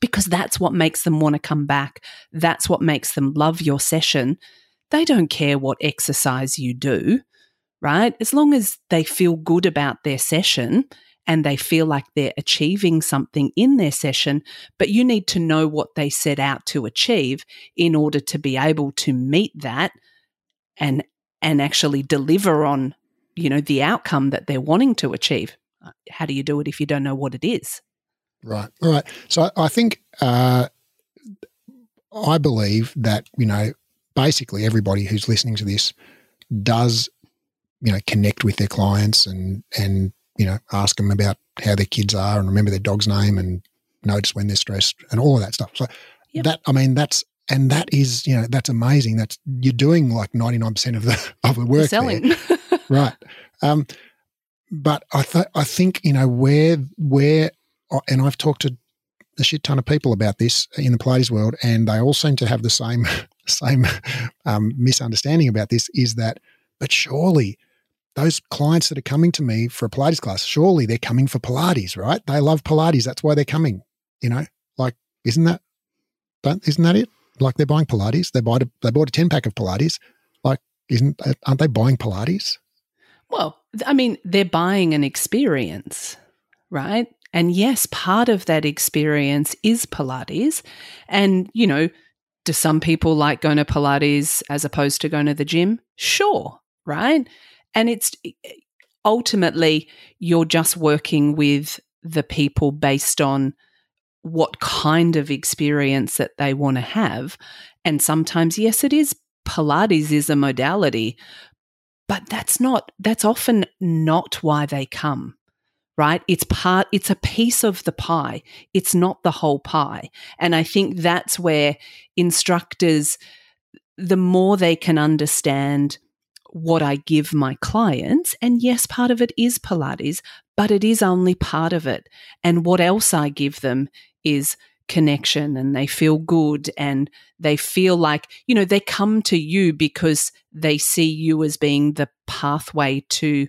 because that's what makes them want to come back. That's what makes them love your session. They don't care what exercise you do, right? As long as they feel good about their session and they feel like they're achieving something in their session, but you need to know what they set out to achieve in order to be able to meet that and and actually deliver on you know the outcome that they're wanting to achieve. How do you do it if you don't know what it is? Right. All right. So I think uh, I believe that you know basically everybody who's listening to this does you know connect with their clients and and you know, ask them about how their kids are and remember their dog's name and notice when they're stressed and all of that stuff. So yep. that, I mean, that's, and that is, you know, that's amazing. That's, you're doing like 99% of the, of the work. Selling. right. Um, but I, th- I think, you know, where, where, and I've talked to a shit ton of people about this in the Pilates world, and they all seem to have the same, same um, misunderstanding about this is that, but surely those clients that are coming to me for a Pilates class, surely they're coming for Pilates, right? They love Pilates. That's why they're coming. You know, like, isn't that, don't, isn't that it? Like they're buying Pilates. They bought a, they bought a 10 pack of Pilates. Like, isn't, aren't they buying Pilates? Well, I mean, they're buying an experience, right? And yes, part of that experience is Pilates. And, you know, do some people like going to Pilates as opposed to going to the gym? Sure, right? And it's ultimately you're just working with the people based on what kind of experience that they want to have. And sometimes, yes, it is Pilates is a modality, but that's not, that's often not why they come right? It's part, it's a piece of the pie. It's not the whole pie. And I think that's where instructors, the more they can understand what I give my clients, and yes, part of it is Pilates, but it is only part of it. And what else I give them is connection and they feel good and they feel like, you know, they come to you because they see you as being the pathway to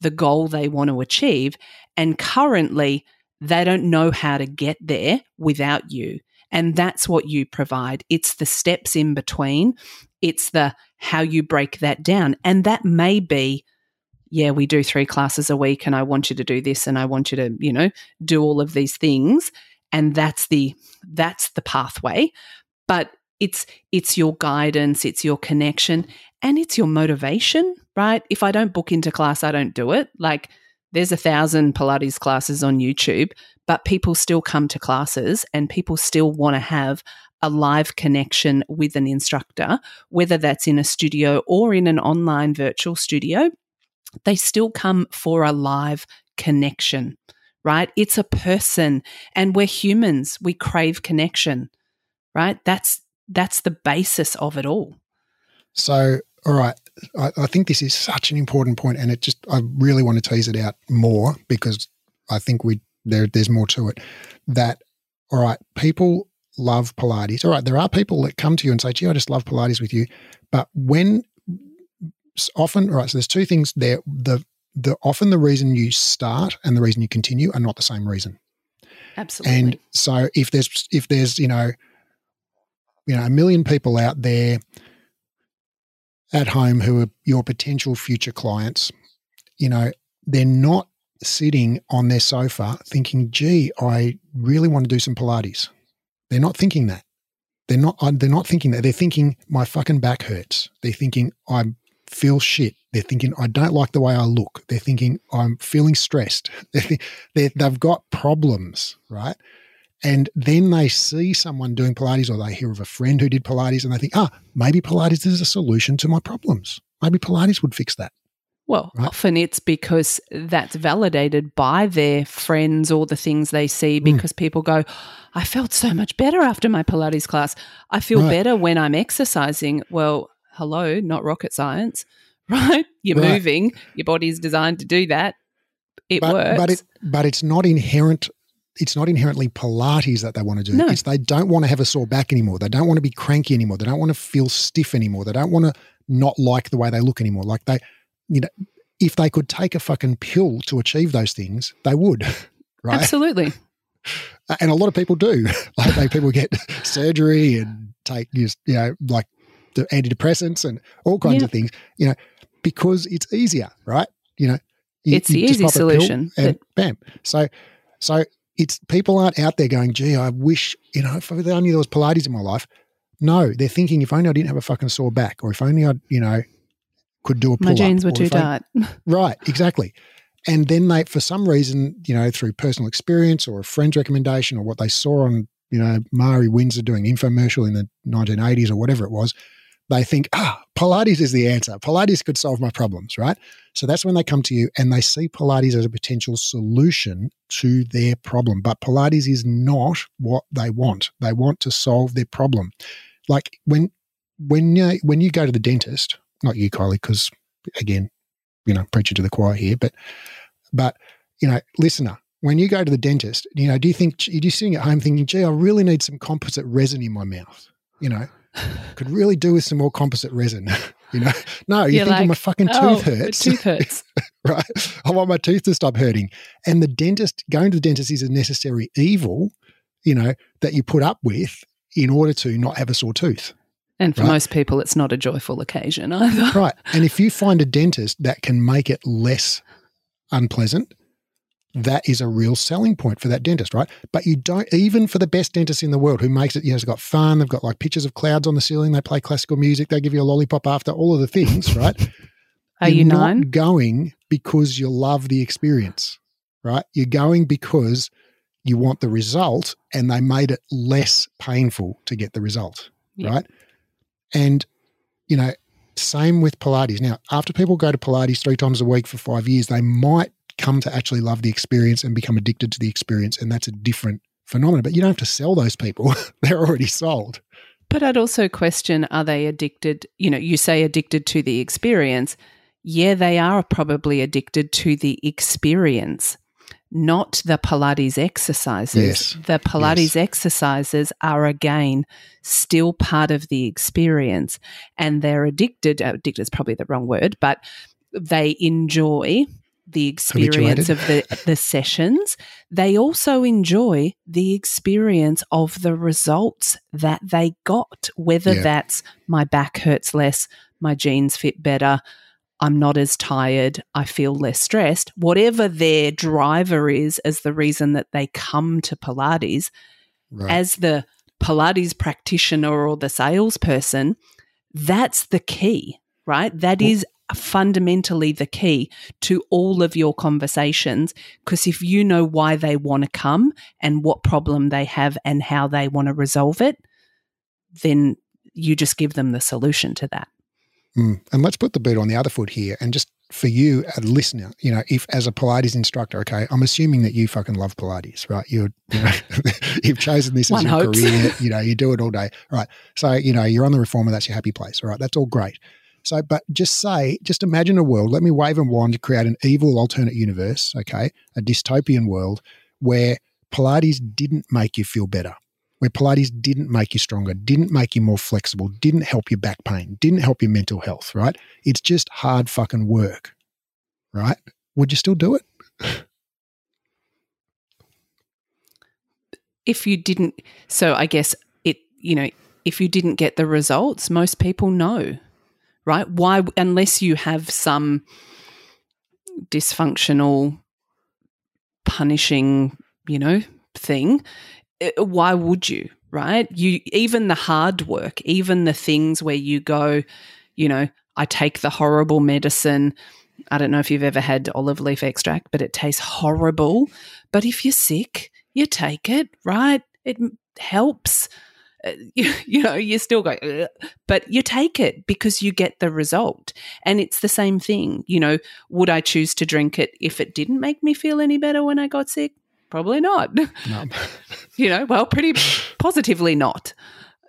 the goal they want to achieve. And currently, they don't know how to get there without you. And that's what you provide. It's the steps in between, it's the how you break that down. And that may be, yeah, we do three classes a week, and I want you to do this, and I want you to, you know, do all of these things. And that's the that's the pathway. But it's it's your guidance, it's your connection, and it's your motivation, right? If I don't book into class, I don't do it. Like there's a thousand Pilates classes on YouTube, but people still come to classes and people still want to have a live connection with an instructor, whether that's in a studio or in an online virtual studio. They still come for a live connection, right? It's a person and we're humans. We crave connection, right? That's that's the basis of it all. So all right. I, I, think this is such an important point, and it just I really want to tease it out more because I think we there there's more to it. That all right, people love Pilates. All right, there are people that come to you and say, "Gee, I just love Pilates with you," but when often, all right, so there's two things there. The the often the reason you start and the reason you continue are not the same reason. Absolutely. And so if there's if there's you know you know a million people out there at home who are your potential future clients, you know, they're not sitting on their sofa thinking, gee, I really want to do some Pilates. They're not thinking that. They're not, they're not thinking that. They're thinking, my fucking back hurts. They're thinking, I feel shit. They're thinking, I don't like the way I look. They're thinking, I'm feeling stressed. they they've got problems, right? And then they see someone doing Pilates or they hear of a friend who did Pilates and they think, ah, maybe Pilates is a solution to my problems. Maybe Pilates would fix that. Well, right? often it's because that's validated by their friends or the things they see hmm. because mm. people go, I felt so much better after my Pilates class. I feel right. better when I'm exercising. Well, hello, not rocket science, right? You're right. moving, your body is designed to do that. It but, works. But, it, but it's not inherent it's not inherently Pilates that they want to do. No. It's they don't want to have a sore back anymore. They don't want to be cranky anymore. They don't want to feel stiff anymore. They don't want to not like the way they look anymore. Like they, you know, if they could take a fucking pill to achieve those things, they would. Right? Absolutely. And a lot of people do. like they, people get surgery and take you know like antidepressants and all kinds yeah. of things. You know, because it's easier, right? You know, you, it's the easy solution. And bam. So, so it's people aren't out there going, gee, I wish, you know, if only there was Pilates in my life. No, they're thinking if only I didn't have a fucking sore back or if only I, you know, could do a pull My jeans were too tight. right, exactly. And then they, for some reason, you know, through personal experience or a friend's recommendation or what they saw on, you know, Mari Winsor doing infomercial in the 1980s or whatever it was, they think, ah, Pilates is the answer. Pilates could solve my problems, right? So that's when they come to you and they see Pilates as a potential solution to their problem. But Pilates is not what they want. They want to solve their problem. Like when when you, when you go to the dentist, not you, Kylie, because again, you know, preaching to the choir here, but but you know, listener, when you go to the dentist, you know, do you think you're sitting at home thinking, gee, I really need some composite resin in my mouth? You know, could really do with some more composite resin. you know, no, you think like, my fucking oh, tooth hurts. tooth hurts. right. I want my tooth to stop hurting. And the dentist, going to the dentist is a necessary evil, you know, that you put up with in order to not have a sore tooth. And for right? most people, it's not a joyful occasion either. Right. And if you find a dentist that can make it less unpleasant, that is a real selling point for that dentist, right? But you don't, even for the best dentist in the world who makes it, you know, it's got fun, they've got like pictures of clouds on the ceiling, they play classical music, they give you a lollipop after all of the things, right? Are You're you nine? not going because you love the experience, right? You're going because you want the result and they made it less painful to get the result, yeah. right? And, you know, same with Pilates. Now, after people go to Pilates three times a week for five years, they might come to actually love the experience and become addicted to the experience. And that's a different phenomenon. But you don't have to sell those people, they're already sold. But I'd also question are they addicted? You know, you say addicted to the experience. Yeah, they are probably addicted to the experience, not the Pilates exercises. Yes. The Pilates yes. exercises are again still part of the experience and they're addicted. Addicted is probably the wrong word, but they enjoy the experience of the, the sessions, they also enjoy the experience of the results that they got, whether yeah. that's my back hurts less, my jeans fit better, I'm not as tired, I feel less stressed, whatever their driver is as the reason that they come to Pilates, right. as the Pilates practitioner or the salesperson, that's the key, right? That is fundamentally the key to all of your conversations. Because if you know why they want to come and what problem they have and how they want to resolve it, then you just give them the solution to that. Mm. And let's put the boot on the other foot here and just for you, a listener, you know, if as a Pilates instructor, okay, I'm assuming that you fucking love Pilates, right? You're, you know, you've chosen this as your hopes. career, you know, you do it all day, right? So, you know, you're on the reformer, that's your happy place, all right? That's all great. So, but just say, just imagine a world, let me wave a wand to create an evil alternate universe, okay, a dystopian world where Pilates didn't make you feel better, where Pilates didn't make you stronger, didn't make you more flexible, didn't help your back pain, didn't help your mental health, right? It's just hard fucking work, right? Would you still do it? if you didn't, so I guess it, you know, if you didn't get the results, most people know right? Why, unless you have some dysfunctional, punishing, you know, thing, eh, why would you, right? You, even the hard work, even the things where you go, you know, I take the horrible medicine. I don't know if you've ever had olive leaf extract, but it tastes horrible. But if you're sick, you take it, right? It helps. Uh, you, you know, you still go, Ugh. but you take it because you get the result. And it's the same thing. You know, would I choose to drink it if it didn't make me feel any better when I got sick? Probably not. No. you know, well, pretty positively not.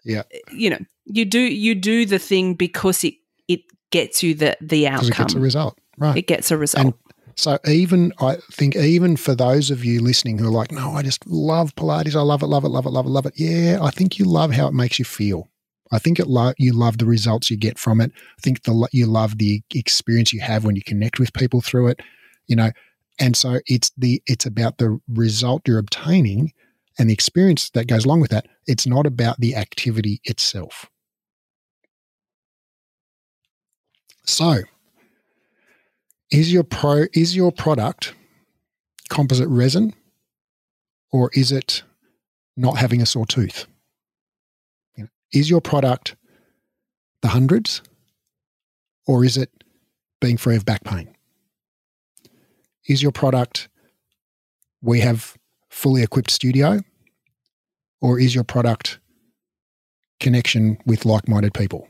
Yeah. Uh, you know, you do you do the thing because it it gets you the the outcome. It gets a result. Right. It gets a result. And so even I think even for those of you listening who are like, no, I just love Pilates, I love it, love it, love it, love it, love it. Yeah, I think you love how it makes you feel. I think it lo- you love the results you get from it. I think the you love the experience you have when you connect with people through it. You know, and so it's the it's about the result you're obtaining and the experience that goes along with that. It's not about the activity itself. So is your pro is your product composite resin or is it not having a sore tooth? You know, is your product the hundreds or is it being free of back pain? Is your product we have fully equipped studio or is your product connection with like-minded people?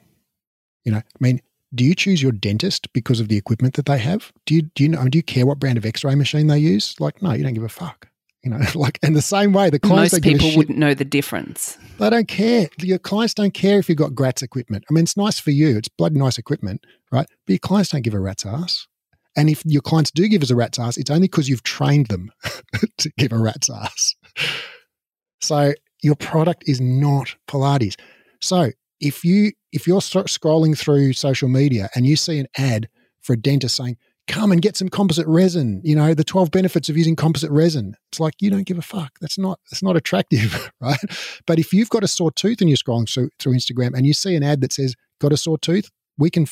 You know, I mean, do you choose your dentist because of the equipment that they have? Do you do you know do you care what brand of X-ray machine they use? Like, no, you don't give a fuck. You know, like in the same way, the clients most people wouldn't know the difference. They don't care. Your clients don't care if you've got Gratz equipment. I mean, it's nice for you. It's bloody nice equipment, right? But your clients don't give a rat's ass. And if your clients do give us a rat's ass, it's only because you've trained them to give a rat's ass. So your product is not Pilates. So if you if you're scrolling through social media and you see an ad for a dentist saying, come and get some composite resin. You know, the 12 benefits of using composite resin. It's like, you don't give a fuck. That's not, that's not attractive, right? But if you've got a sore tooth and you're scrolling through, through Instagram and you see an ad that says, got a sore tooth, we can,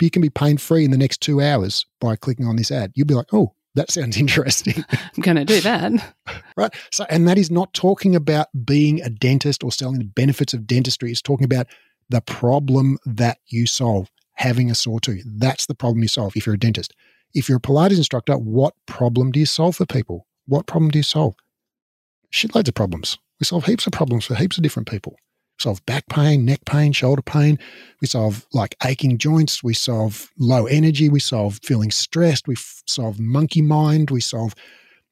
you can be pain free in the next two hours by clicking on this ad. You'll be like, oh, that sounds interesting. I'm going to do that. right. So, and that is not talking about being a dentist or selling the benefits of dentistry. It's talking about the problem that you solve having a sore tooth. That's the problem you solve if you're a dentist. If you're a Pilates instructor, what problem do you solve for people? What problem do you solve? Shitloads of problems. We solve heaps of problems for heaps of different people. We solve back pain, neck pain, shoulder pain. We solve like aching joints. We solve low energy. We solve feeling stressed. We f- solve monkey mind. We solve,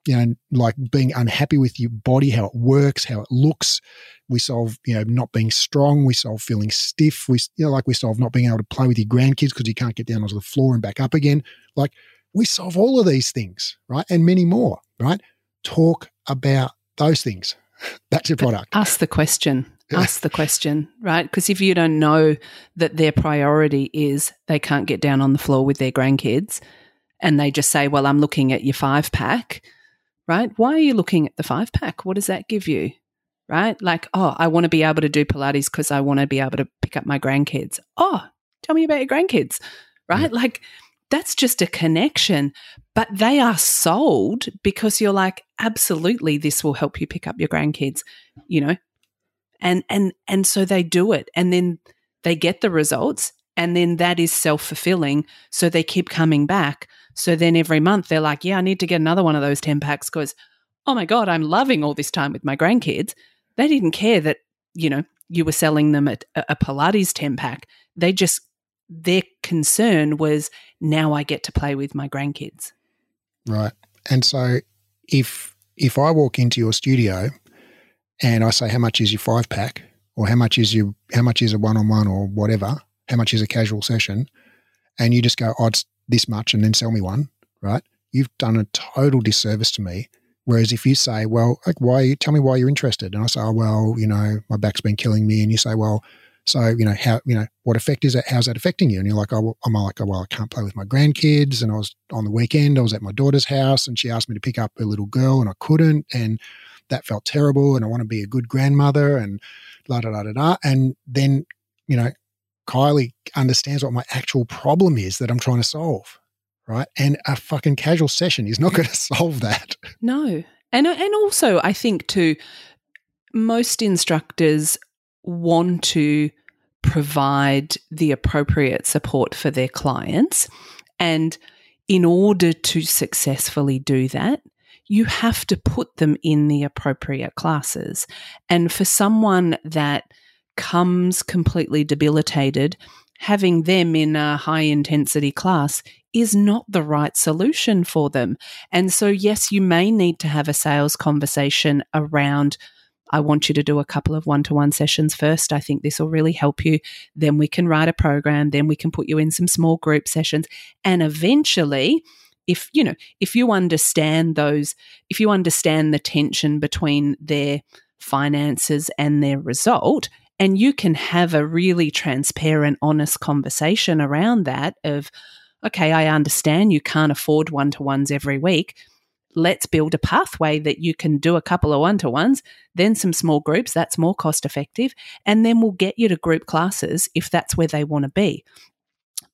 you know, like being unhappy with your body, how it works, how it looks. We solve, you know, not being strong. We solve feeling stiff. We, you know, like we solve not being able to play with your grandkids because you can't get down onto the floor and back up again. Like we solve all of these things, right? And many more, right? Talk about those things. That's your product. Ask the question. Ask the question, right? Because if you don't know that their priority is they can't get down on the floor with their grandkids and they just say, well, I'm looking at your five pack, right? Why are you looking at the five pack? What does that give you? right? Like, oh, I want to be able to do Pilates because I want to be able to pick up my grandkids. Oh, tell me about your grandkids, right? Yeah. Like, that's just a connection, but they are sold because you're like, absolutely, this will help you pick up your grandkids, you know? And, and, and so they do it and then they get the results and then that is self fulfilling. So they keep coming back. So then every month they're like, yeah, I need to get another one of those 10 packs because, oh my God, I'm loving all this time with my grandkids they didn't care that, you know, you were selling them a, a Pilates 10 pack. They just, their concern was now I get to play with my grandkids. Right. And so if, if I walk into your studio and I say, how much is your five pack or how much is your, how much is a one-on-one or whatever, how much is a casual session? And you just go, oh, it's this much and then sell me one, right? You've done a total disservice to me Whereas if you say, well, like, why, tell me why you're interested. And I say, oh, well, you know, my back's been killing me. And you say, well, so, you know, how, you know, what effect is it? How's that affecting you? And you're like, oh, I'm like, oh, well, I can't play with my grandkids. And I was on the weekend, I was at my daughter's house and she asked me to pick up a little girl and I couldn't. And that felt terrible. And I want to be a good grandmother and la da da da da. And then, you know, Kylie understands what my actual problem is that I'm trying to solve right? And a fucking casual session is not going to solve that. No. And and also I think too most instructors want to provide the appropriate support for their clients and in order to successfully do that you have to put them in the appropriate classes and for someone that comes completely debilitated having them in a high intensity class is not the right solution for them. And so, yes, you may need to have a sales conversation around. I want you to do a couple of one to one sessions first. I think this will really help you. Then we can write a program. Then we can put you in some small group sessions. And eventually, if you know, if you understand those, if you understand the tension between their finances and their result, and you can have a really transparent, honest conversation around that of, okay, I understand you can't afford one to ones every week. Let's build a pathway that you can do a couple of one to ones, then some small groups. That's more cost effective. And then we'll get you to group classes if that's where they want to be.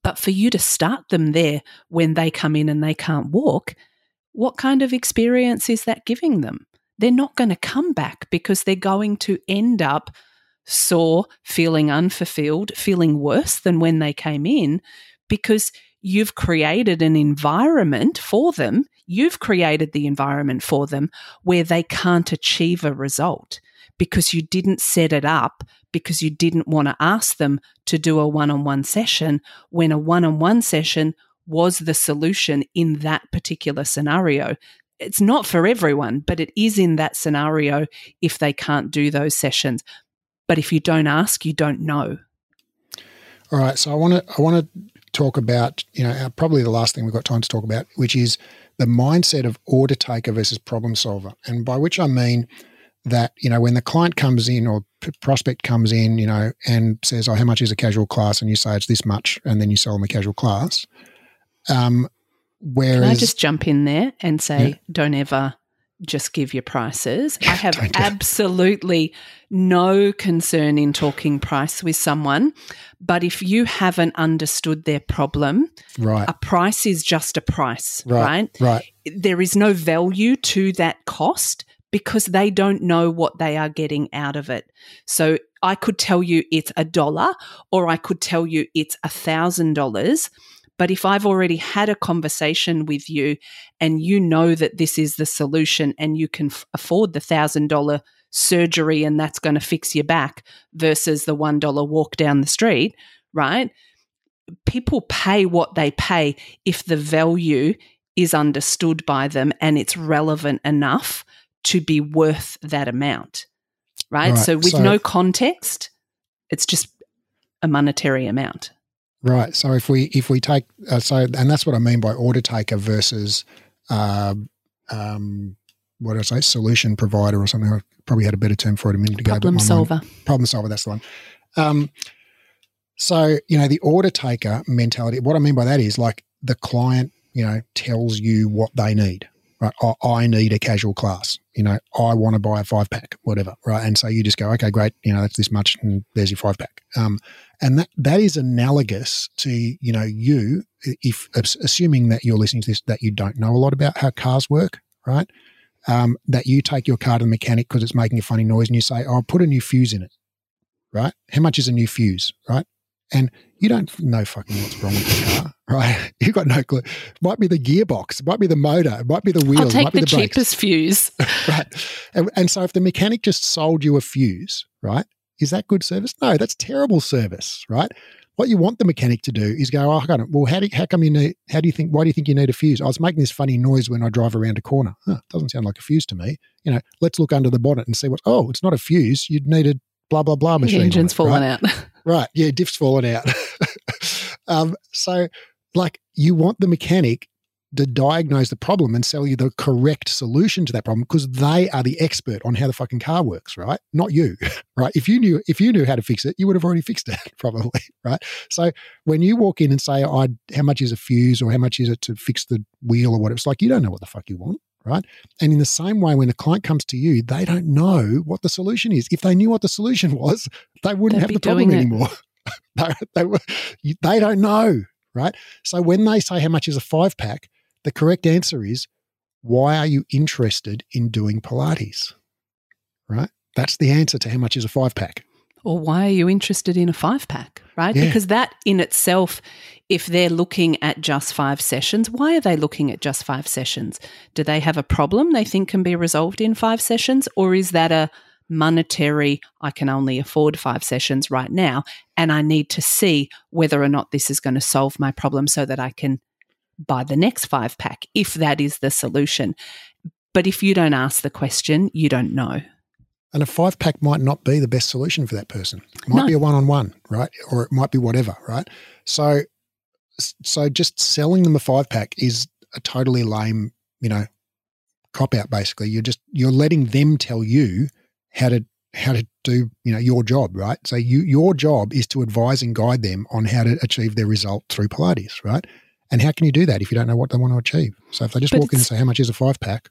But for you to start them there when they come in and they can't walk, what kind of experience is that giving them? They're not going to come back because they're going to end up sore, feeling unfulfilled, feeling worse than when they came in because you've created an environment for them. You've created the environment for them where they can't achieve a result because you didn't set it up because you didn't want to ask them to do a one on one session when a one on one session was the solution in that particular scenario. It's not for everyone, but it is in that scenario if they can't do those sessions. But if you don't ask, you don't know. All right. So I want to I want to talk about, you know, uh, probably the last thing we've got time to talk about, which is the mindset of order taker versus problem solver. And by which I mean that, you know, when the client comes in or prospect comes in, you know, and says, oh, how much is a casual class? And you say it's this much, and then you sell them a casual class. Um, Whereas, Can I just jump in there and say, yeah. don't ever just give your prices. I have absolutely no concern in talking price with someone, but if you haven't understood their problem, right. a price is just a price, right? Right. right. There is no value to that cost because they don't know what they are getting out of it. So I could tell you it's a dollar or I could tell you it's a thousand dollars but if I've already had a conversation with you and you know that this is the solution and you can f- afford the thousand dollar surgery and that's going to fix your back versus the one dollar walk down the street, right? People pay what they pay if the value is understood by them and it's relevant enough to be worth that amount, right? right. So, with so, no context, it's just a monetary amount. Right. So if we if we take uh, so and that's what I mean by order taker versus uh, um, what did I say solution provider or something. I probably had a better term for it a minute ago. Problem solver. Problem solver. That's the one. Um, so you know the order taker mentality. What I mean by that is like the client you know tells you what they need right? I, need a casual class. You know, I want to buy a five pack, whatever, right? And so you just go, okay, great. You know, that's this much, and there's your five pack. Um, and that that is analogous to you know you if assuming that you're listening to this that you don't know a lot about how cars work, right? Um, that you take your car to the mechanic because it's making a funny noise, and you say, "Oh, put a new fuse in it." Right? How much is a new fuse? Right? And you don't know fucking what's wrong with the car, right? You've got no clue. It might be the gearbox, it might be the motor, it might be the wheels, I'll take the, the cheapest fuse. right. And, and so if the mechanic just sold you a fuse, right? Is that good service? No, that's terrible service, right? What you want the mechanic to do is go, oh, got it. Well, how do, how come you need, how do you think, why do you think you need a fuse? I was making this funny noise when I drive around a corner. Huh, doesn't sound like a fuse to me. You know, let's look under the bonnet and see what, oh, it's not a fuse. You'd need a blah, blah, blah machine. The engine's it, fallen right? out. right. Yeah. Diff's fallen out. Um, so, like, you want the mechanic to diagnose the problem and sell you the correct solution to that problem because they are the expert on how the fucking car works, right? Not you, right? If you knew if you knew how to fix it, you would have already fixed it, probably, right? So when you walk in and say, "I, how much is a fuse or how much is it to fix the wheel or whatever?" It's like you don't know what the fuck you want, right? And in the same way, when the client comes to you, they don't know what the solution is. If they knew what the solution was, they wouldn't They'd have the problem anymore. they, they, they don't know, right? So when they say how much is a five pack, the correct answer is why are you interested in doing Pilates? Right? That's the answer to how much is a five pack. Or why are you interested in a five pack? Right? Yeah. Because that in itself, if they're looking at just five sessions, why are they looking at just five sessions? Do they have a problem they think can be resolved in five sessions? Or is that a monetary, I can only afford five sessions right now, and I need to see whether or not this is going to solve my problem so that I can buy the next five pack if that is the solution. But if you don't ask the question, you don't know. And a five pack might not be the best solution for that person. It might no. be a one on one, right? Or it might be whatever, right? So, so just selling them a five pack is a totally lame, you know, cop out. Basically, you're just you're letting them tell you how to how to do you know your job, right? So you your job is to advise and guide them on how to achieve their result through Pilates, right? And how can you do that if you don't know what they want to achieve? So if they just but walk in and say, How much is a five pack?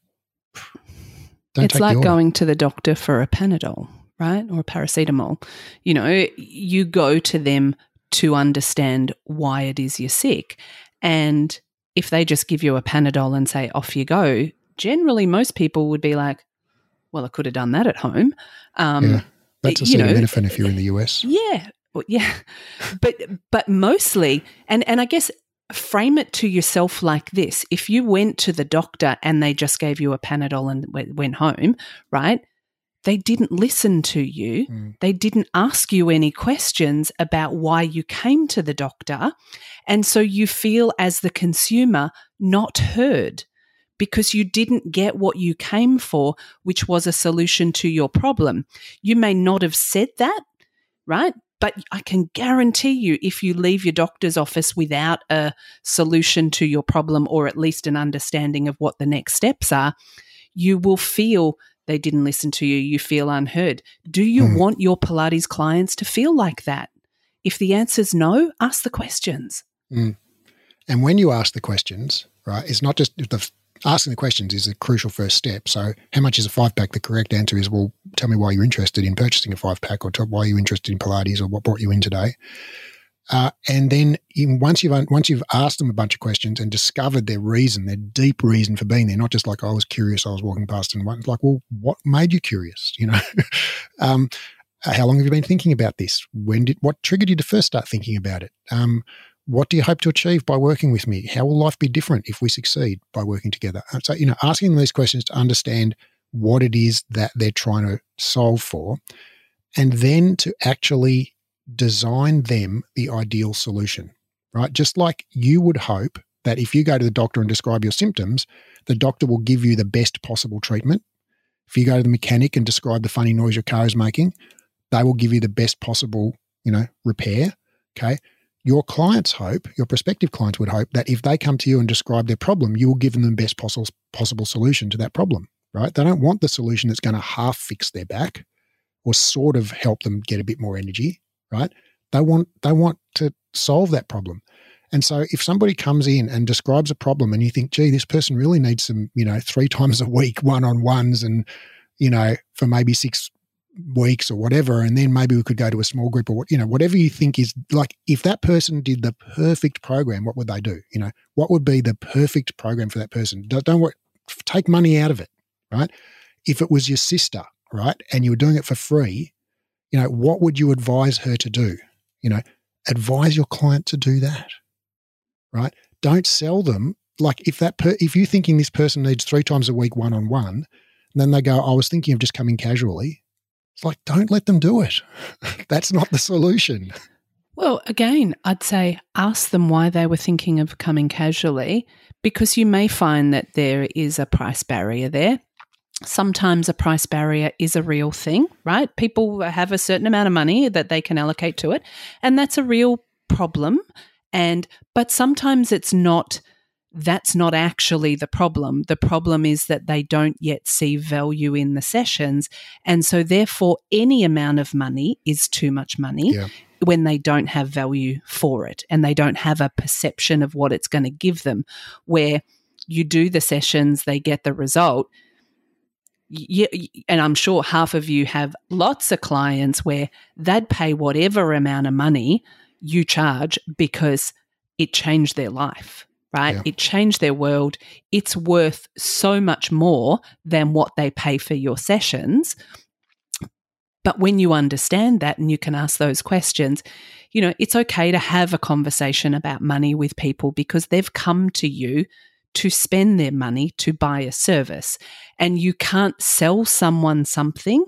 Don't you think it's like going to the doctor for a Panadol, right? Or a paracetamol. You know, you go to them to understand why it is you're sick. And if they just give you a Panadol and say, off you go, generally most people would be like, well, I could have done that at home. Um, yeah, that's a benefit if you're in the US. Yeah, yeah, but but mostly, and and I guess frame it to yourself like this. If you went to the doctor and they just gave you a panadol and went home right they didn't listen to you. Mm. they didn't ask you any questions about why you came to the doctor. And so you feel as the consumer not heard because you didn't get what you came for which was a solution to your problem you may not have said that right but I can guarantee you, if you leave your doctor's office without a solution to your problem or at least an understanding of what the next steps are, you will feel they didn't listen to you. You feel unheard. Do you mm. want your Pilates clients to feel like that? If the answer is no, ask the questions. Mm. And when you ask the questions, right? It's not just the asking the questions is a crucial first step. So, how much is a five pack? The correct answer is, well, tell me why you're interested in purchasing a five pack, or why you're interested in Pilates, or what brought you in today. Uh, and then once you've once you've asked them a bunch of questions and discovered their reason, their deep reason for being there, not just like I was curious, I was walking past and it's like, well, what made you curious? You know, um, how long have you been thinking about this? When did what triggered you to first start thinking about it? Um, what do you hope to achieve by working with me? How will life be different if we succeed by working together? So, you know, asking these questions to understand what it is that they're trying to solve for, and then to actually design them the ideal solution, right? Just like you would hope that if you go to the doctor and describe your symptoms, the doctor will give you the best possible treatment. If you go to the mechanic and describe the funny noise your car is making, they will give you the best possible, you know, repair. Okay. Your clients hope, your prospective clients would hope that if they come to you and describe their problem, you will give them the best possible possible solution to that problem, right? They don't want the solution that's going to half fix their back or sort of help them get a bit more energy right? They want they want to solve that problem. And so if somebody comes in and describes a problem and you think, gee, this person really needs some, you know, three times a week one-on-ones and, you know, for maybe six weeks or whatever, and then maybe we could go to a small group or what, you know, whatever you think is like if that person did the perfect program, what would they do? You know, what would be the perfect program for that person? Don't, don't worry, take money out of it, right? If it was your sister, right, and you were doing it for free, you know, what would you advise her to do? You know, advise your client to do that, right? Don't sell them like if that per, if you're thinking this person needs three times a week one on one, then they go, I was thinking of just coming casually. Like, don't let them do it. That's not the solution. Well, again, I'd say ask them why they were thinking of coming casually because you may find that there is a price barrier there sometimes a price barrier is a real thing, right? People have a certain amount of money that they can allocate to it, and that's a real problem. And but sometimes it's not that's not actually the problem. The problem is that they don't yet see value in the sessions. And so, therefore, any amount of money is too much money yeah. when they don't have value for it and they don't have a perception of what it's going to give them. Where you do the sessions, they get the result yeah, and I'm sure half of you have lots of clients where they'd pay whatever amount of money you charge because it changed their life, right? Yeah. It changed their world. It's worth so much more than what they pay for your sessions. But when you understand that and you can ask those questions, you know, it's okay to have a conversation about money with people because they've come to you to spend their money to buy a service. And you can't sell someone something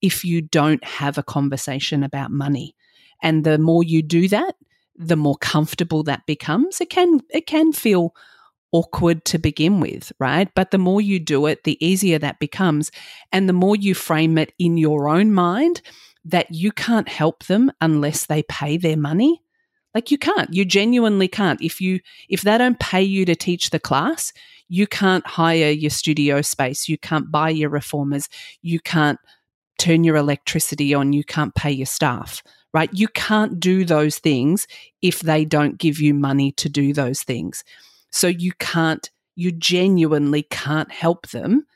if you don't have a conversation about money. And the more you do that, the more comfortable that becomes. It can it can feel awkward to begin with, right? But the more you do it, the easier that becomes. And the more you frame it in your own mind that you can't help them unless they pay their money, like you can't. You genuinely can't. If you if they don't pay you to teach the class, you can't hire your studio space. You can't buy your reformers. You can't turn your electricity on. You can't pay your staff. Right? You can't do those things if they don't give you money to do those things. So you can't you genuinely can't help them.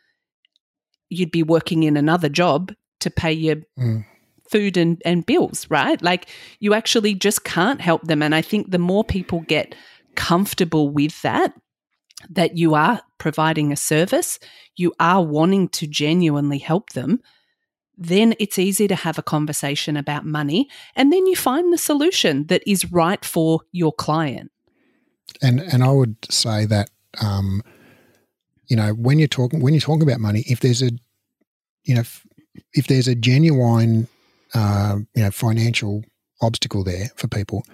You'd be working in another job to pay your mm food and, and bills, right? Like you actually just can't help them. And I think the more people get comfortable with that, that you are providing a service, you are wanting to genuinely help them, then it's easy to have a conversation about money. And then you find the solution that is right for your client. And and I would say that um, you know, when you're talking when you're talking about money, if there's a you know, if, if there's a genuine uh, you know financial obstacle there for people.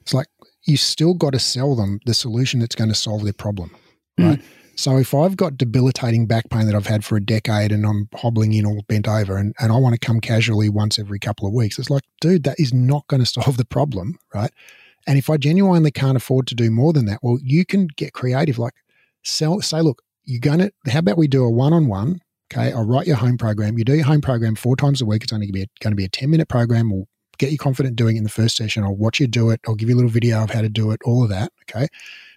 It's like you still got to sell them the solution that's going to solve their problem, right? Mm. So if I've got debilitating back pain that I've had for a decade and I'm hobbling in all bent over and, and I want to come casually once every couple of weeks, it's like, dude, that is not going to solve the problem, right? And if I genuinely can't afford to do more than that, well, you can get creative. Like sell, say, look, you're going to, how about we do a one on one Okay, I'll write your home program. You do your home program four times a week. It's only going to be a 10 minute program. We'll get you confident doing it in the first session. I'll watch you do it. I'll give you a little video of how to do it, all of that. okay?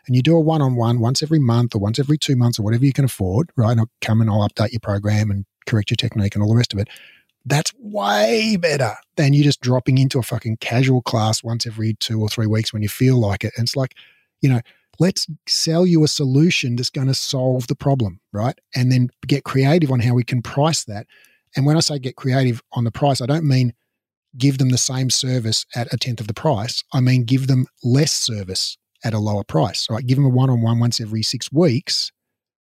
And you do a one on one once every month or once every two months or whatever you can afford, right? And I'll come and I'll update your program and correct your technique and all the rest of it. That's way better than you just dropping into a fucking casual class once every two or three weeks when you feel like it. And it's like, you know, let's sell you a solution that's going to solve the problem, right? And then get creative on how we can price that. And when I say get creative on the price, I don't mean give them the same service at a tenth of the price. I mean give them less service at a lower price. Right? Give them a one-on-one once every six weeks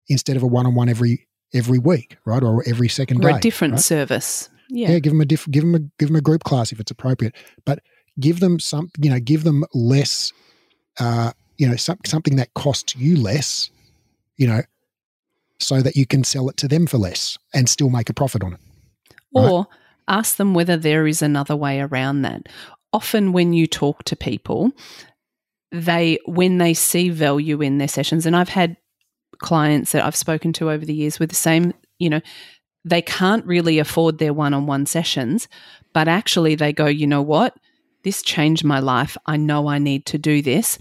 instead of a one-on-one every every week, right? Or every second or day. a different right? service. Yeah. yeah, give them a diff- give them a give them a group class if it's appropriate, but give them some you know give them less, uh, you know some, something that costs you less, you know, so that you can sell it to them for less and still make a profit on it. Right? Or ask them whether there is another way around that. Often, when you talk to people, they when they see value in their sessions, and I've had clients that I've spoken to over the years with the same, you know, they can't really afford their one on one sessions, but actually they go, you know what? This changed my life. I know I need to do this.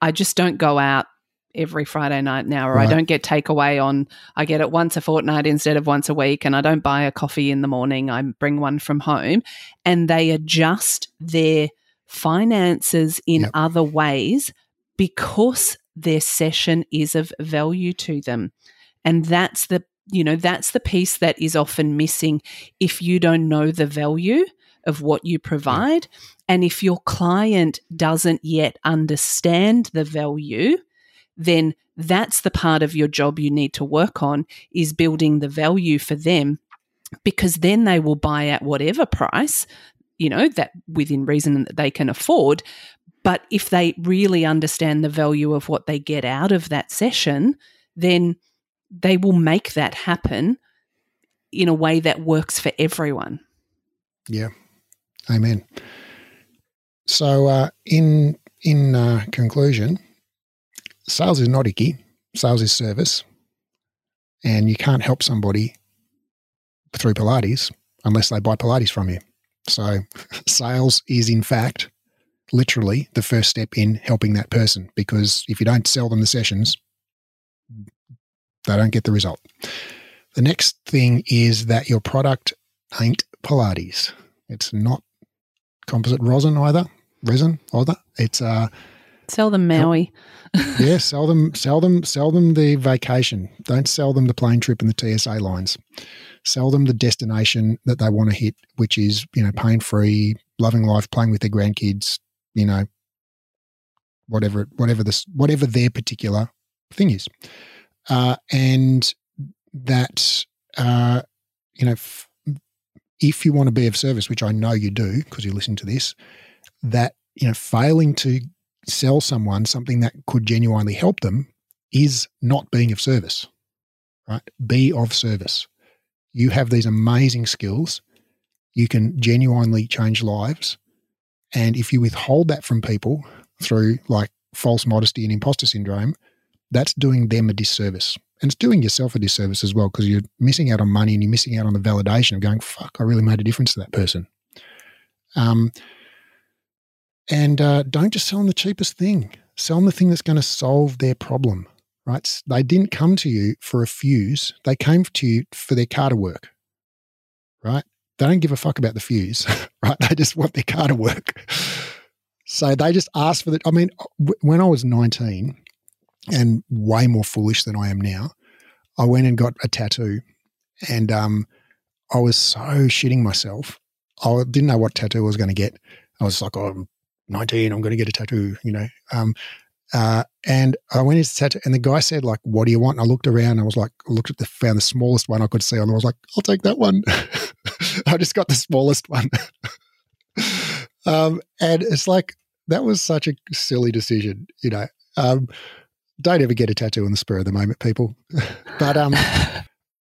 I just don't go out every Friday night now, or right. I don't get takeaway on, I get it once a fortnight instead of once a week, and I don't buy a coffee in the morning. I bring one from home. And they adjust their finances in yep. other ways because their session is of value to them. And that's the you know, that's the piece that is often missing if you don't know the value of what you provide. And if your client doesn't yet understand the value, then that's the part of your job you need to work on is building the value for them because then they will buy at whatever price, you know, that within reason that they can afford. But if they really understand the value of what they get out of that session, then they will make that happen in a way that works for everyone. Yeah. Amen. So, uh, in in uh, conclusion, sales is not icky. Sales is service, and you can't help somebody through Pilates unless they buy Pilates from you. So, sales is in fact literally the first step in helping that person because if you don't sell them the sessions, they don't get the result. The next thing is that your product ain't Pilates. It's not composite rosin either. Resin either. It's uh sell them Maui. yeah, sell them, sell them, sell them the vacation. Don't sell them the plane trip and the TSA lines. Sell them the destination that they want to hit, which is you know pain free, loving life, playing with their grandkids. You know, whatever, whatever this, whatever their particular thing is uh, and that uh, you know f- if you want to be of service, which I know you do because you listen to this, that you know failing to sell someone something that could genuinely help them is not being of service. Right? Be of service. You have these amazing skills. You can genuinely change lives. And if you withhold that from people through like false modesty and imposter syndrome, that's doing them a disservice. And it's doing yourself a disservice as well because you're missing out on money and you're missing out on the validation of going, fuck, I really made a difference to that person. Um, and uh, don't just sell them the cheapest thing. Sell them the thing that's going to solve their problem, right? They didn't come to you for a fuse. They came to you for their car to work, right? They don't give a fuck about the fuse, right? They just want their car to work. So they just ask for the. I mean, when I was 19, and way more foolish than I am now. I went and got a tattoo, and um, I was so shitting myself. I didn't know what tattoo I was going to get. I was like, oh, I'm 19, I'm going to get a tattoo, you know. Um, uh, and I went into tattoo, and the guy said, like, what do you want? And I looked around, I was like, I looked at the, found the smallest one I could see, and I was like, I'll take that one. I just got the smallest one. um, and it's like, that was such a silly decision, you know. Um, don't ever get a tattoo in the spur of the moment, people. but um,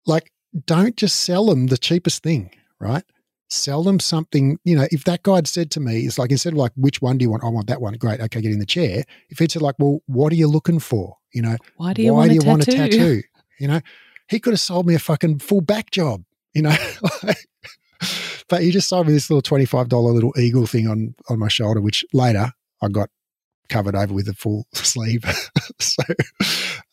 like, don't just sell them the cheapest thing, right? Sell them something. You know, if that guy had said to me, it's like instead of like, which one do you want? I want that one. Great. Okay, get in the chair. If said like, well, what are you looking for? You know, why do you, why want, do you a want a tattoo? You know, he could have sold me a fucking full back job. You know. but he just sold me this little twenty-five dollar little eagle thing on on my shoulder, which later I got covered over with a full sleeve. so,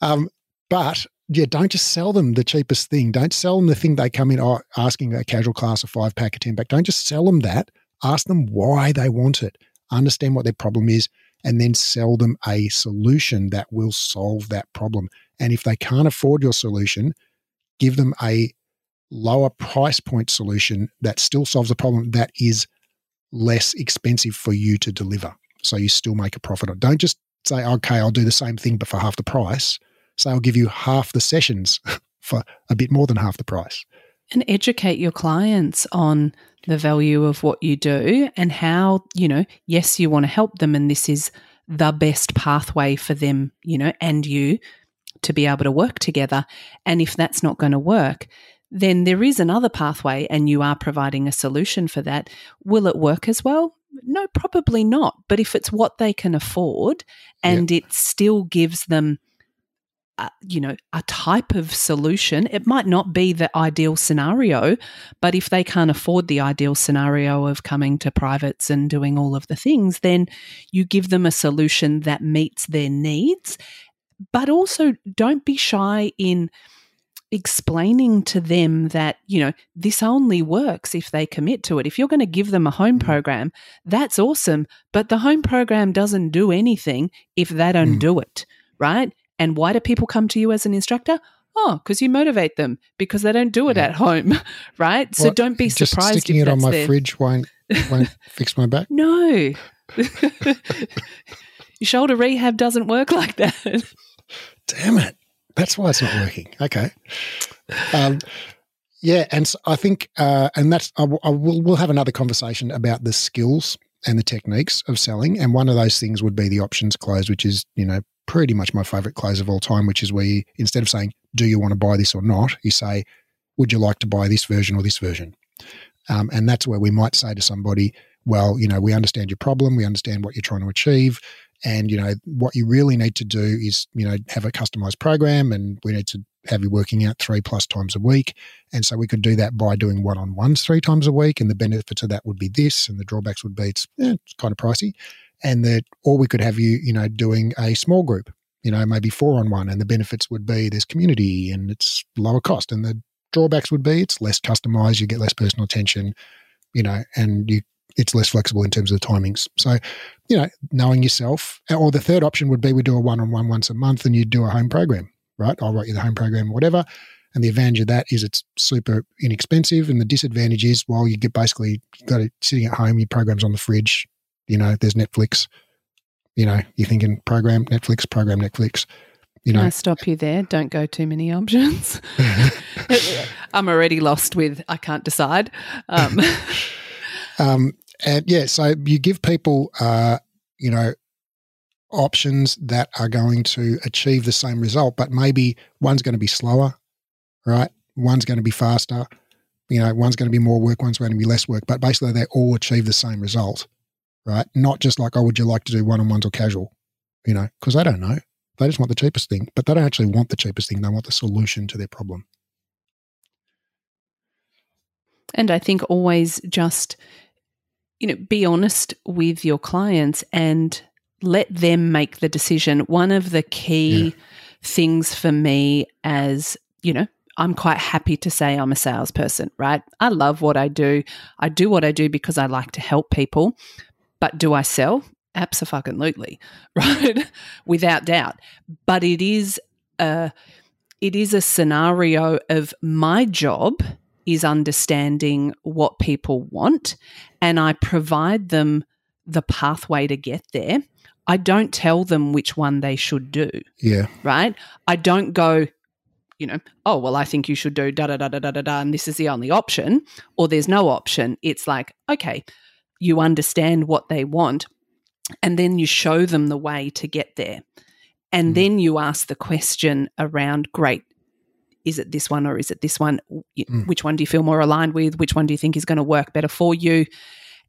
um, but yeah, don't just sell them the cheapest thing. Don't sell them the thing they come in oh, asking a casual class, a five pack, a 10 pack. Don't just sell them that. Ask them why they want it. Understand what their problem is and then sell them a solution that will solve that problem. And if they can't afford your solution, give them a lower price point solution that still solves a problem that is less expensive for you to deliver. So you still make a profit. Don't just say, okay, I'll do the same thing, but for half the price. Say, I'll give you half the sessions for a bit more than half the price. And educate your clients on the value of what you do and how, you know, yes, you want to help them and this is the best pathway for them, you know, and you to be able to work together. And if that's not going to work, then there is another pathway and you are providing a solution for that. Will it work as well? No, probably not. But if it's what they can afford and yep. it still gives them you know, a type of solution. It might not be the ideal scenario, but if they can't afford the ideal scenario of coming to privates and doing all of the things, then you give them a solution that meets their needs. But also, don't be shy in explaining to them that, you know, this only works if they commit to it. If you're going to give them a home mm. program, that's awesome. But the home program doesn't do anything if they don't mm. do it, right? And why do people come to you as an instructor? Oh, because you motivate them because they don't do it yeah. at home, right? Well, so don't be just surprised. Sticking it on my there. fridge won't won't fix my back. No, your shoulder rehab doesn't work like that. Damn it! That's why it's not working. Okay. Um, yeah, and so I think, uh, and that's I, I will we'll have another conversation about the skills and the techniques of selling, and one of those things would be the options close, which is you know pretty much my favorite close of all time, which is where you, instead of saying, Do you want to buy this or not? you say, Would you like to buy this version or this version? Um, and that's where we might say to somebody, Well, you know, we understand your problem, we understand what you're trying to achieve. And, you know, what you really need to do is, you know, have a customized program and we need to have you working out three plus times a week. And so we could do that by doing one on ones three times a week. And the benefits of that would be this, and the drawbacks would be it's, eh, it's kind of pricey and that or we could have you you know doing a small group you know maybe four on one and the benefits would be there's community and it's lower cost and the drawbacks would be it's less customized you get less personal attention you know and you it's less flexible in terms of the timings so you know knowing yourself or the third option would be we do a one-on-one once a month and you do a home program right i'll write you the home program or whatever and the advantage of that is it's super inexpensive and the disadvantage is well you get basically got it sitting at home your program's on the fridge you know, there's Netflix. You know, you're thinking program Netflix, program Netflix. You know, Can I stop you there? Don't go too many options. I'm already lost with I can't decide. Um. um, and yeah, so you give people, uh, you know, options that are going to achieve the same result, but maybe one's going to be slower, right? One's going to be faster. You know, one's going to be more work, one's going to be less work, but basically they all achieve the same result right? Not just like, oh, would you like to do one on ones or casual? You know, because they don't know. They just want the cheapest thing, but they don't actually want the cheapest thing. They want the solution to their problem. And I think always just, you know, be honest with your clients and let them make the decision. One of the key yeah. things for me as, you know, I'm quite happy to say I'm a salesperson, right? I love what I do. I do what I do because I like to help people. But do I sell? Absolutely, right? Without doubt. But it is a it is a scenario of my job is understanding what people want and I provide them the pathway to get there. I don't tell them which one they should do. Yeah. Right? I don't go, you know, oh, well, I think you should do da da da da da da, da, and this is the only option, or there's no option. It's like, okay, you understand what they want, and then you show them the way to get there. And mm. then you ask the question around great, is it this one or is it this one? Mm. Which one do you feel more aligned with? Which one do you think is going to work better for you?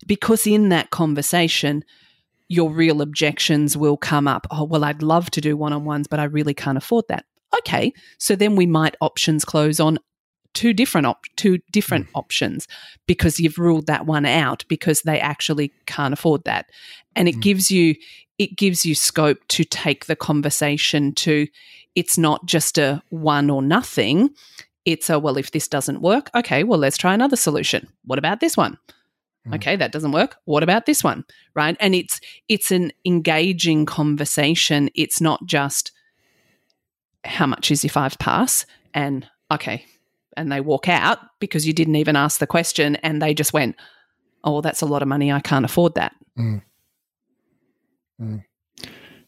Because in that conversation, your real objections will come up. Oh, well, I'd love to do one on ones, but I really can't afford that. Okay, so then we might options close on two different op- two different mm. options because you've ruled that one out because they actually can't afford that and it mm. gives you it gives you scope to take the conversation to it's not just a one or nothing. It's a, well, if this doesn't work, okay, well, let's try another solution. What about this one? Mm. Okay, that doesn't work. What about this one? Right? And it's it's an engaging conversation. It's not just how much is your five pass and okay, and they walk out because you didn't even ask the question and they just went, "Oh, that's a lot of money. I can't afford that." Mm. Mm.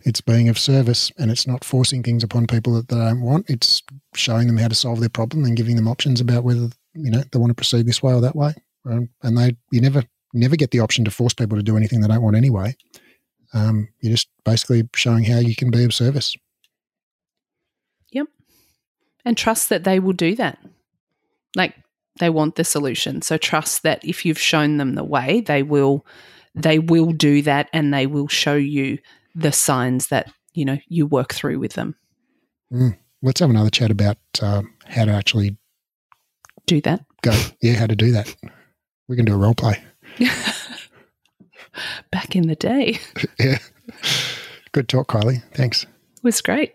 It's being of service and it's not forcing things upon people that they don't want. It's showing them how to solve their problem and giving them options about whether you know they want to proceed this way or that way. Um, and they you never never get the option to force people to do anything they don't want anyway. Um, you're just basically showing how you can be of service. Yep, and trust that they will do that. Like they want the solution, so trust that if you've shown them the way, they will they will do that, and they will show you the signs that you know you work through with them. Mm. Let's have another chat about um, how to actually do that. Go, yeah, how to do that. We can do a role play. Back in the day. yeah. Good talk, Kylie. Thanks. It was great.